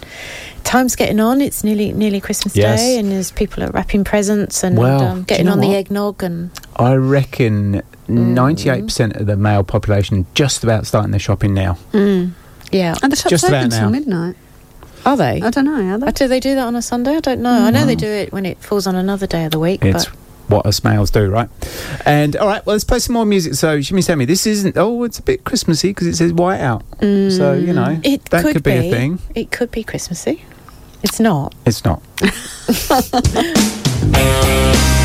time's getting on. It's nearly nearly Christmas Yes. Day, and there's people are wrapping presents and Well, um, getting you know on the eggnog and I reckon Mm. ninety-eight percent of the male population just about starting their shopping now. Mm. yeah. And the shop's Just open till midnight. Are they? I don't know. Are they? Uh, do they do that on a Sunday? I don't know. I know they do it when it falls on another day of the week. It's but what us males do, right? And all right, well, let's play some more music. So, Shimmy Sammy, this isn't. Oh, it's a bit Christmassy because it says white out. So you know Mm. it that could, could, be, a thing. It could be Christmassy. It's not. It's not.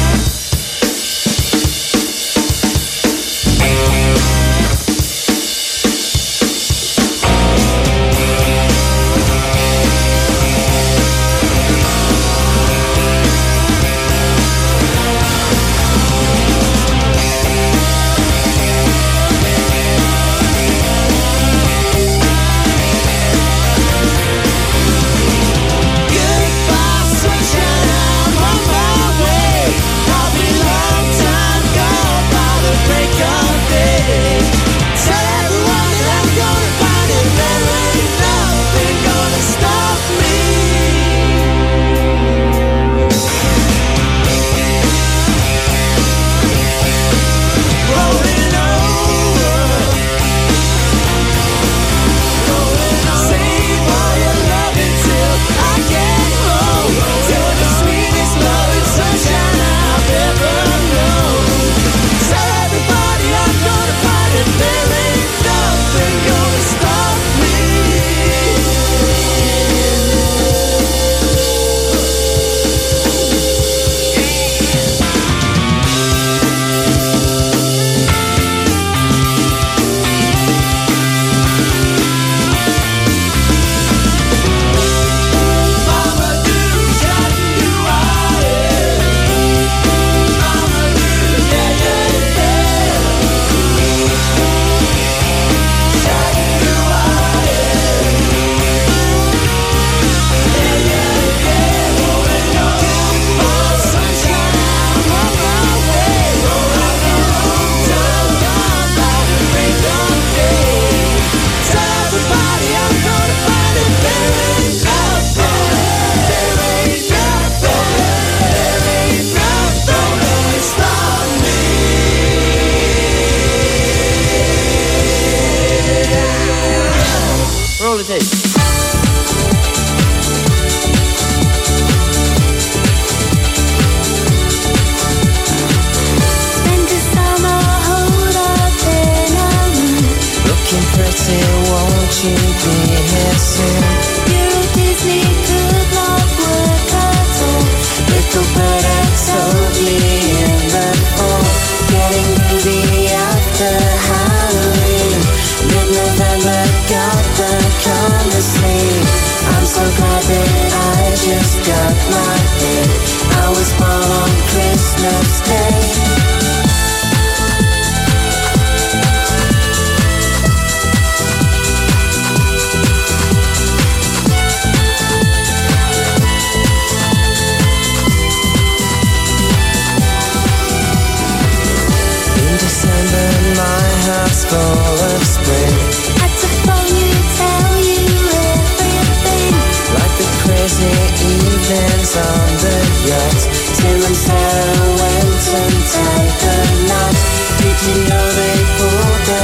and tied the knot. Did you know they pulled the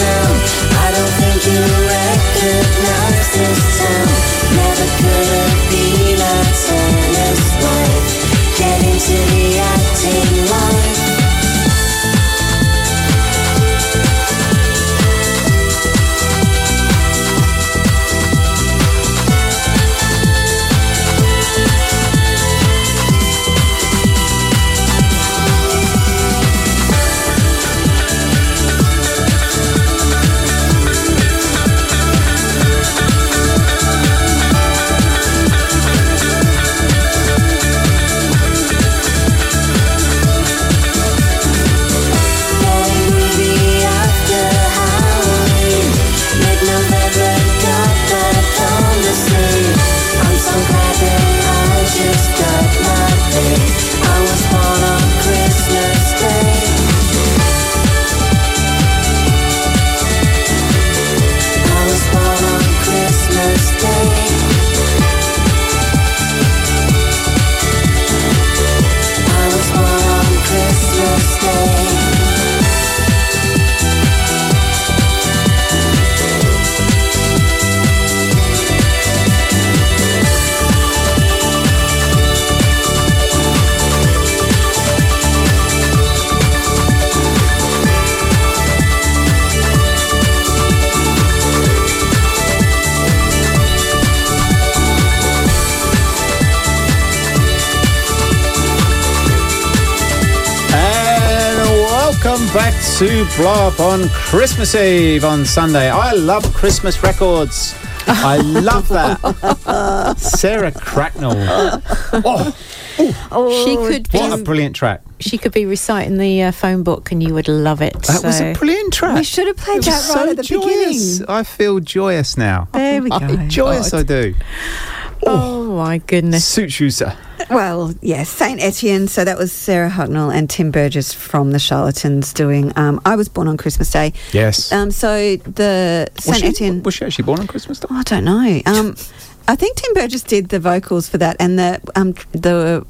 down? I don't think you to Blow Up on Christmas Eve on Sunday. I love Christmas records. I love that. Sarah Cracknell. Oh, she could what a be, brilliant track. she could be reciting the uh, phone book, and you would love it. That was a brilliant track. We should have played It that right so at the joyous. beginning. I feel joyous now. There we go. I- joyous I do. Oh my goodness. Suits you, sir. Well, yes, Saint Etienne. So that was Sarah Cracknell and Tim Burgess from the Charlatans doing um, I Was Born on Christmas Day. Yes. Um, so the was, Saint she, Etienne. was she actually born on Christmas Day? Oh, I don't know. Um, I think Tim Burgess did the vocals for that, and the um, the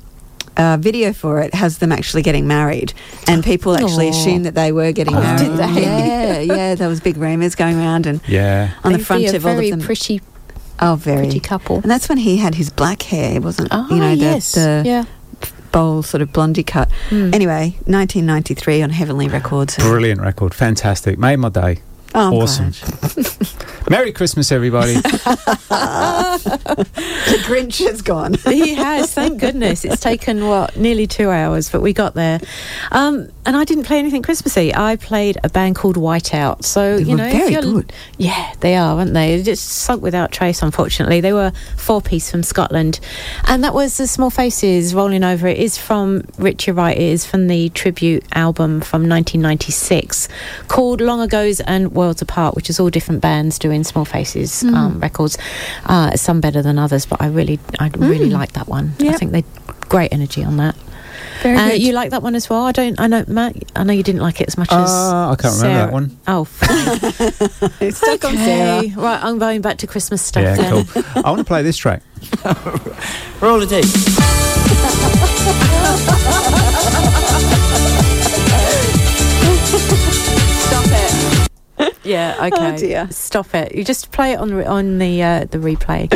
uh, video for it has them actually getting married, and people actually Aw. assume that they were getting Oh, married. did they? Yeah, yeah. There was big rumours going around, and Yeah. on the They'd front be a of all of them. pretty, oh, very pretty couple. And that's when he had his black hair, wasn't? Oh, you know, the, yes. the yeah. bowl sort of blondie cut. Hmm. Anyway, 1993 on Heavenly Records. Brilliant record. Fantastic. Made my day. Oh, awesome. Merry Christmas, everybody. the Grinch has gone. he has, thank goodness. It's taken what nearly two hours, but we got there. Um, and I didn't play anything Christmassy. I played a band called Whiteout. So They you know, if very good. Yeah, they are, aren't they? They Just sunk without trace. Unfortunately, they were four piece from Scotland, and that was the Small Faces rolling over. It is from Richard Wright. It is from the tribute album from 1996 called Long Ago's and Worlds Apart, which is all different bands doing Small Faces Mm. um, records. Uh, some better than others, but I really, I really Mm. like that one. I think they great energy on that. Very Uh, good. you like that one as well? I don't. I know Matt. I know you didn't like it as much as. Uh, I can't remember that Sarah. one. Oh, fine. It's stuck on Sarah. Okay. Right, I'm going back to Christmas stuff Yeah, then. cool. I want to play this track. Roll the tape. Yeah. Oh, okay. Oh dear. Stop it. You just play it on on the uh, the replay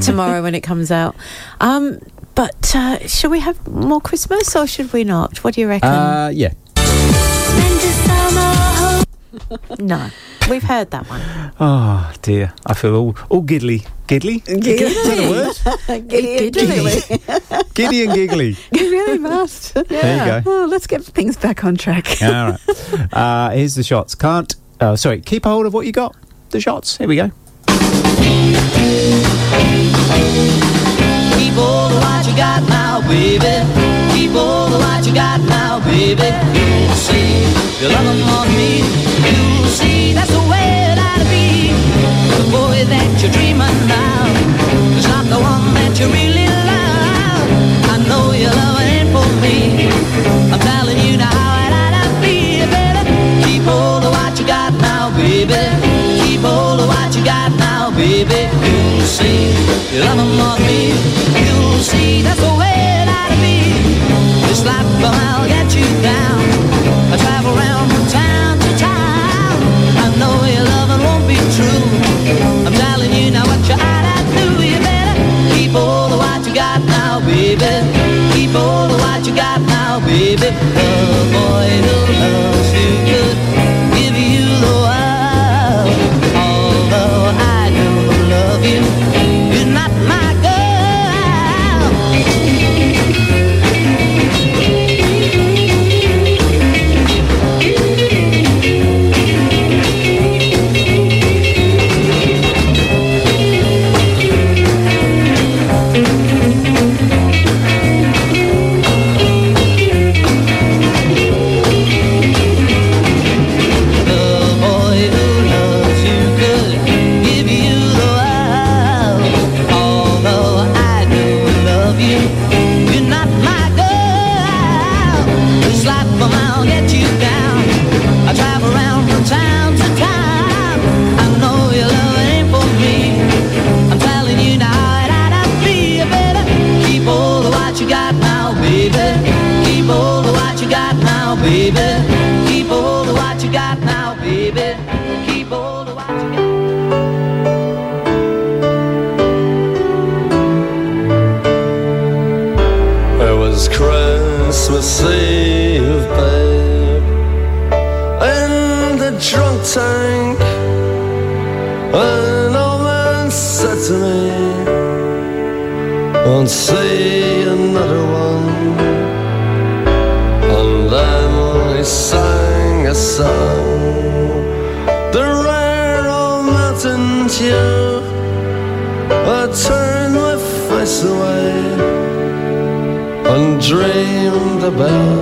tomorrow when it comes out. Um, but uh, should we have more Christmas or should we not? What do you reckon? Uh, yeah. no, we've heard that one. Oh dear, I feel all all giddly, giddly, giddly. Is that a word? giddly, giddly. giddy and giggly. You really must. Yeah. There you go. Oh, let's get things back on track. all right. Uh, here's the shots. Can't uh, sorry, keep hold of what you got. The shots. Here we go. Keep hold of what you got now, baby. Keep hold of what you got now, baby. You'll see. you love them on me. You'll see. That's the way it ought to be. The boy that you're dreaming about is not the one that you really love. I know your love ain't for me. I'm telling you now how it ought to be, baby. of what you got now, baby. You'll see, you love them more me. You'll see, that's the way it ought to be. This life of mine'll get you down. I travel around from town to town. I know your loving won't be true. song The rare old mountain dew. I turned my face away And dreamed about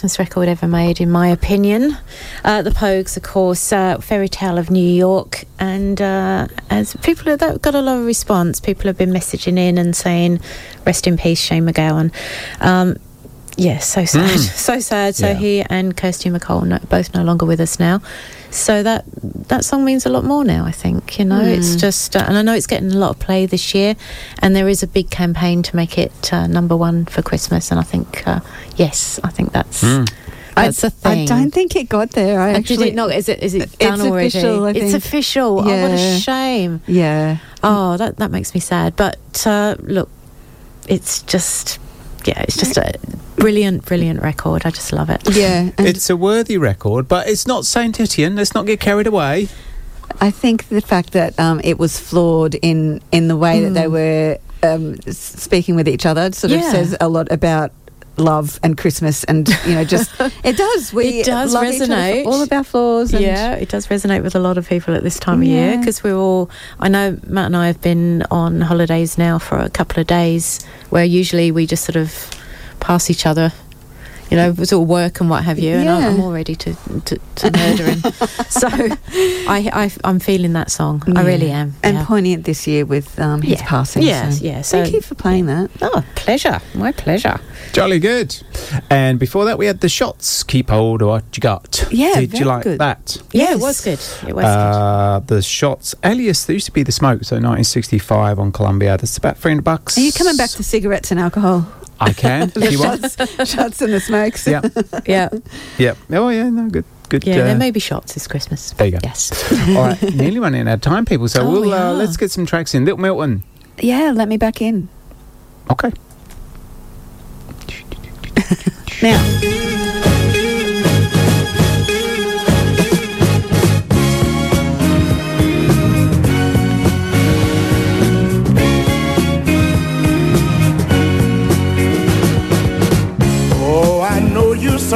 Christmas record ever made, in my opinion. Uh, the Pogues, of course, uh, Fairy Tale of New York, and uh, as people have that got a lot of response. People have been messaging in and saying, "Rest in peace, Shane MacGowan." Um, Yes, so sad, Mm. so sad. So Yeah. he and Kirsty MacColl no, both no longer with us now. So that that song means a lot more now. I think you know it's Mm. just, uh, and I know it's getting a lot of play this year, and there is a big campaign to make it uh, number one for Christmas. And I think uh, yes, I think that's that's I, a thing. I don't think it got there. I Uh, actually did it not? Is it is it It's already? official, I it's think. official. Oh, what a shame. Yeah. Oh, that that makes me sad. But uh, look, it's just yeah, it's just a brilliant, brilliant record. I just love it. Yeah, and It's a worthy record, but it's not Saint Etienne. Let's not get carried away. I think the fact that um, it was flawed in in the way that they Mm. were um, speaking with each other sort of says a lot about love and Christmas and you know just it does we it does love each other for resonate. all of our flaws and yeah, it does resonate with a lot of people at this time of year because we're all. I know Matt and I have been on holidays now for a couple of days, where usually we just sort of pass each other. You know, with all work and what have you, and I'm, I'm all ready to to, to murder him. so, I, I I'm feeling that song. I really am. and yeah. poignant this year with um, his Yeah. passing Yes, so yeah, so- thank you for playing that Oh, pleasure. My pleasure. Jolly good. And before that, we had the shots. Keep hold of what you got. Yeah, Did very you like good. that? Yeah, Yes. it was good. It was Uh, the shots. Alias, there used to be the smoke. So 1965 on Columbia. That's about 300 bucks. are you coming back to cigarettes and alcohol I can. the if you want. shots, shots and the smokes Yeah. Yeah. Yeah. Oh, yeah. No, good. Good. Yeah, uh, there may be shots this Christmas. There you go. Yes. All right. Nearly running out of time, people. So Oh, we'll we uh, let's get some tracks in. Little Milton. yeah let me back in Okay. now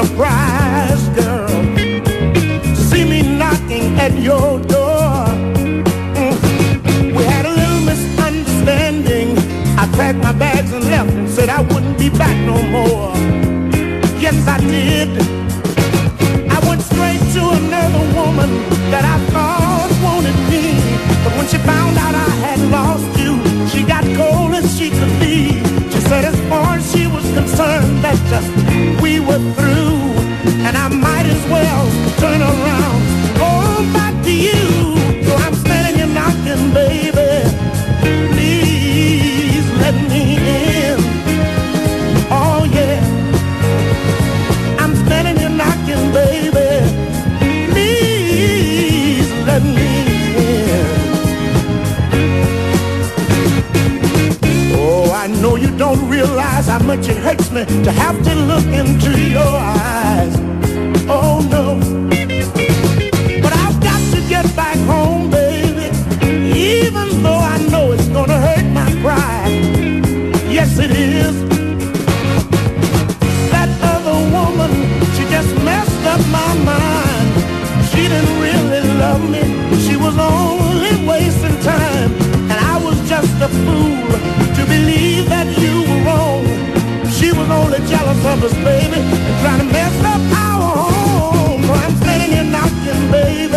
surprised, girl, see me knocking at your door. Mm. We had a little misunderstanding. I packed my bags and left and said I wouldn't be back no more. Yes, I did. I went straight to another woman that I thought wanted me. But when she found out I had lost you, she got cold as she could be. She said as far as she was concerned, that just we were through. And I might as well turn around, go back to you. So I'm standing here knocking, baby. Please let me in. Oh yeah. I'm standing here knocking, baby. Please let me in. Oh, I know you don't realize how much it hurts me to have to look into your eyes. Jealous of us, baby, and trying to mess up rocking, baby.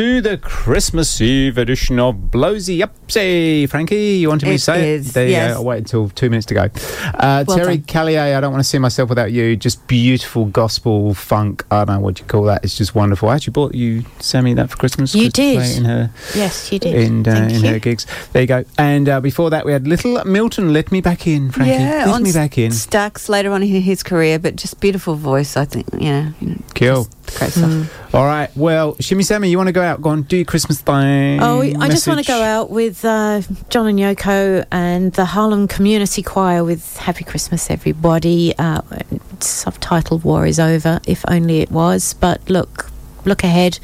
To the Christmas Eve edition of Blowsy Upsy. Frankie, you wanted me It to say is, it? There you yes. go. I'll wait until two minutes to go. Uh, Well Terry done. Callier, I don't want to see myself without you. Just beautiful gospel funk. I don't know what you call that. It's just wonderful. I actually bought you, Sammy, that for Christmas. You did. In her, Yes, you did. in, uh, in you. her gigs. There you go. And uh, before that, we had Little Milton. Let me back in, Frankie. Yeah, Let me back in. Stax later on in his career, but just beautiful voice, I think. Yeah, you know, Cool. great stuff. Mm. All right. Well, Shimmy Sammy, you want to go out? Go on, do your Christmas thing. Oh, I just want to go out with uh, John and Yoko and the Harlem Community Choir with Happy Christmas, everybody. Uh, subtitled War is Over, if only it was. But look, look ahead.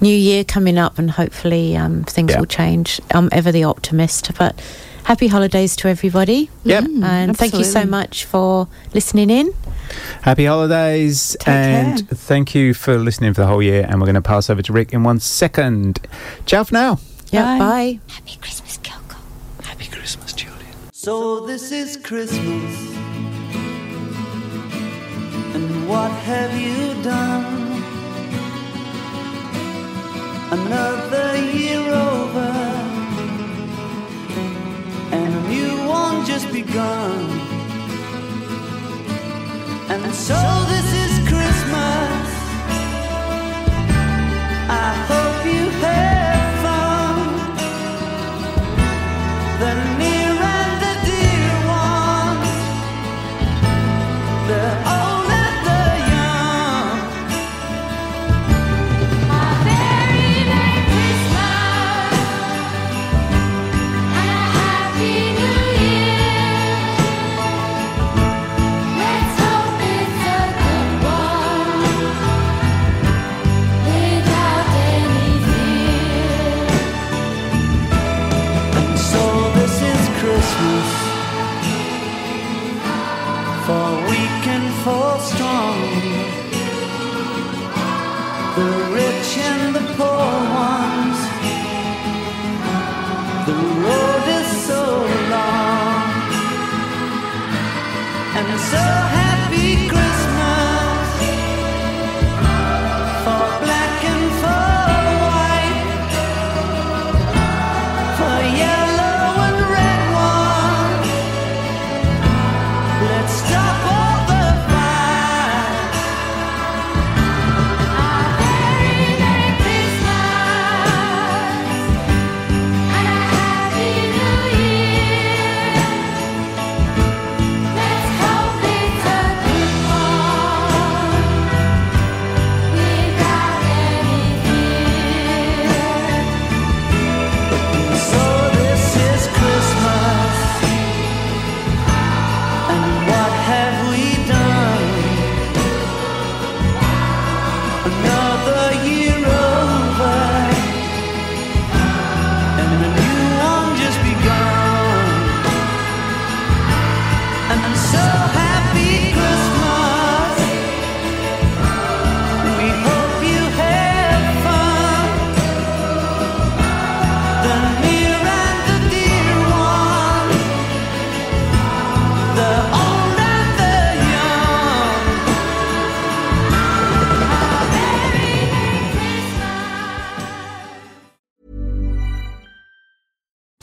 New year coming up, and hopefully um, things Yeah. will change. I'm ever the optimist. But happy holidays to everybody. Yep. and thank you so much for listening in. Happy holidays Take and care. thank you for listening for the whole year. And we're going to pass over to Rick in one second. Ciao for now. Yeah, Bye. bye. Happy Christmas, Kyoko. Happy Christmas, Julian. So this is Christmas. And what have you done? Another year over. And a new one just begun. And so this is Christmas. I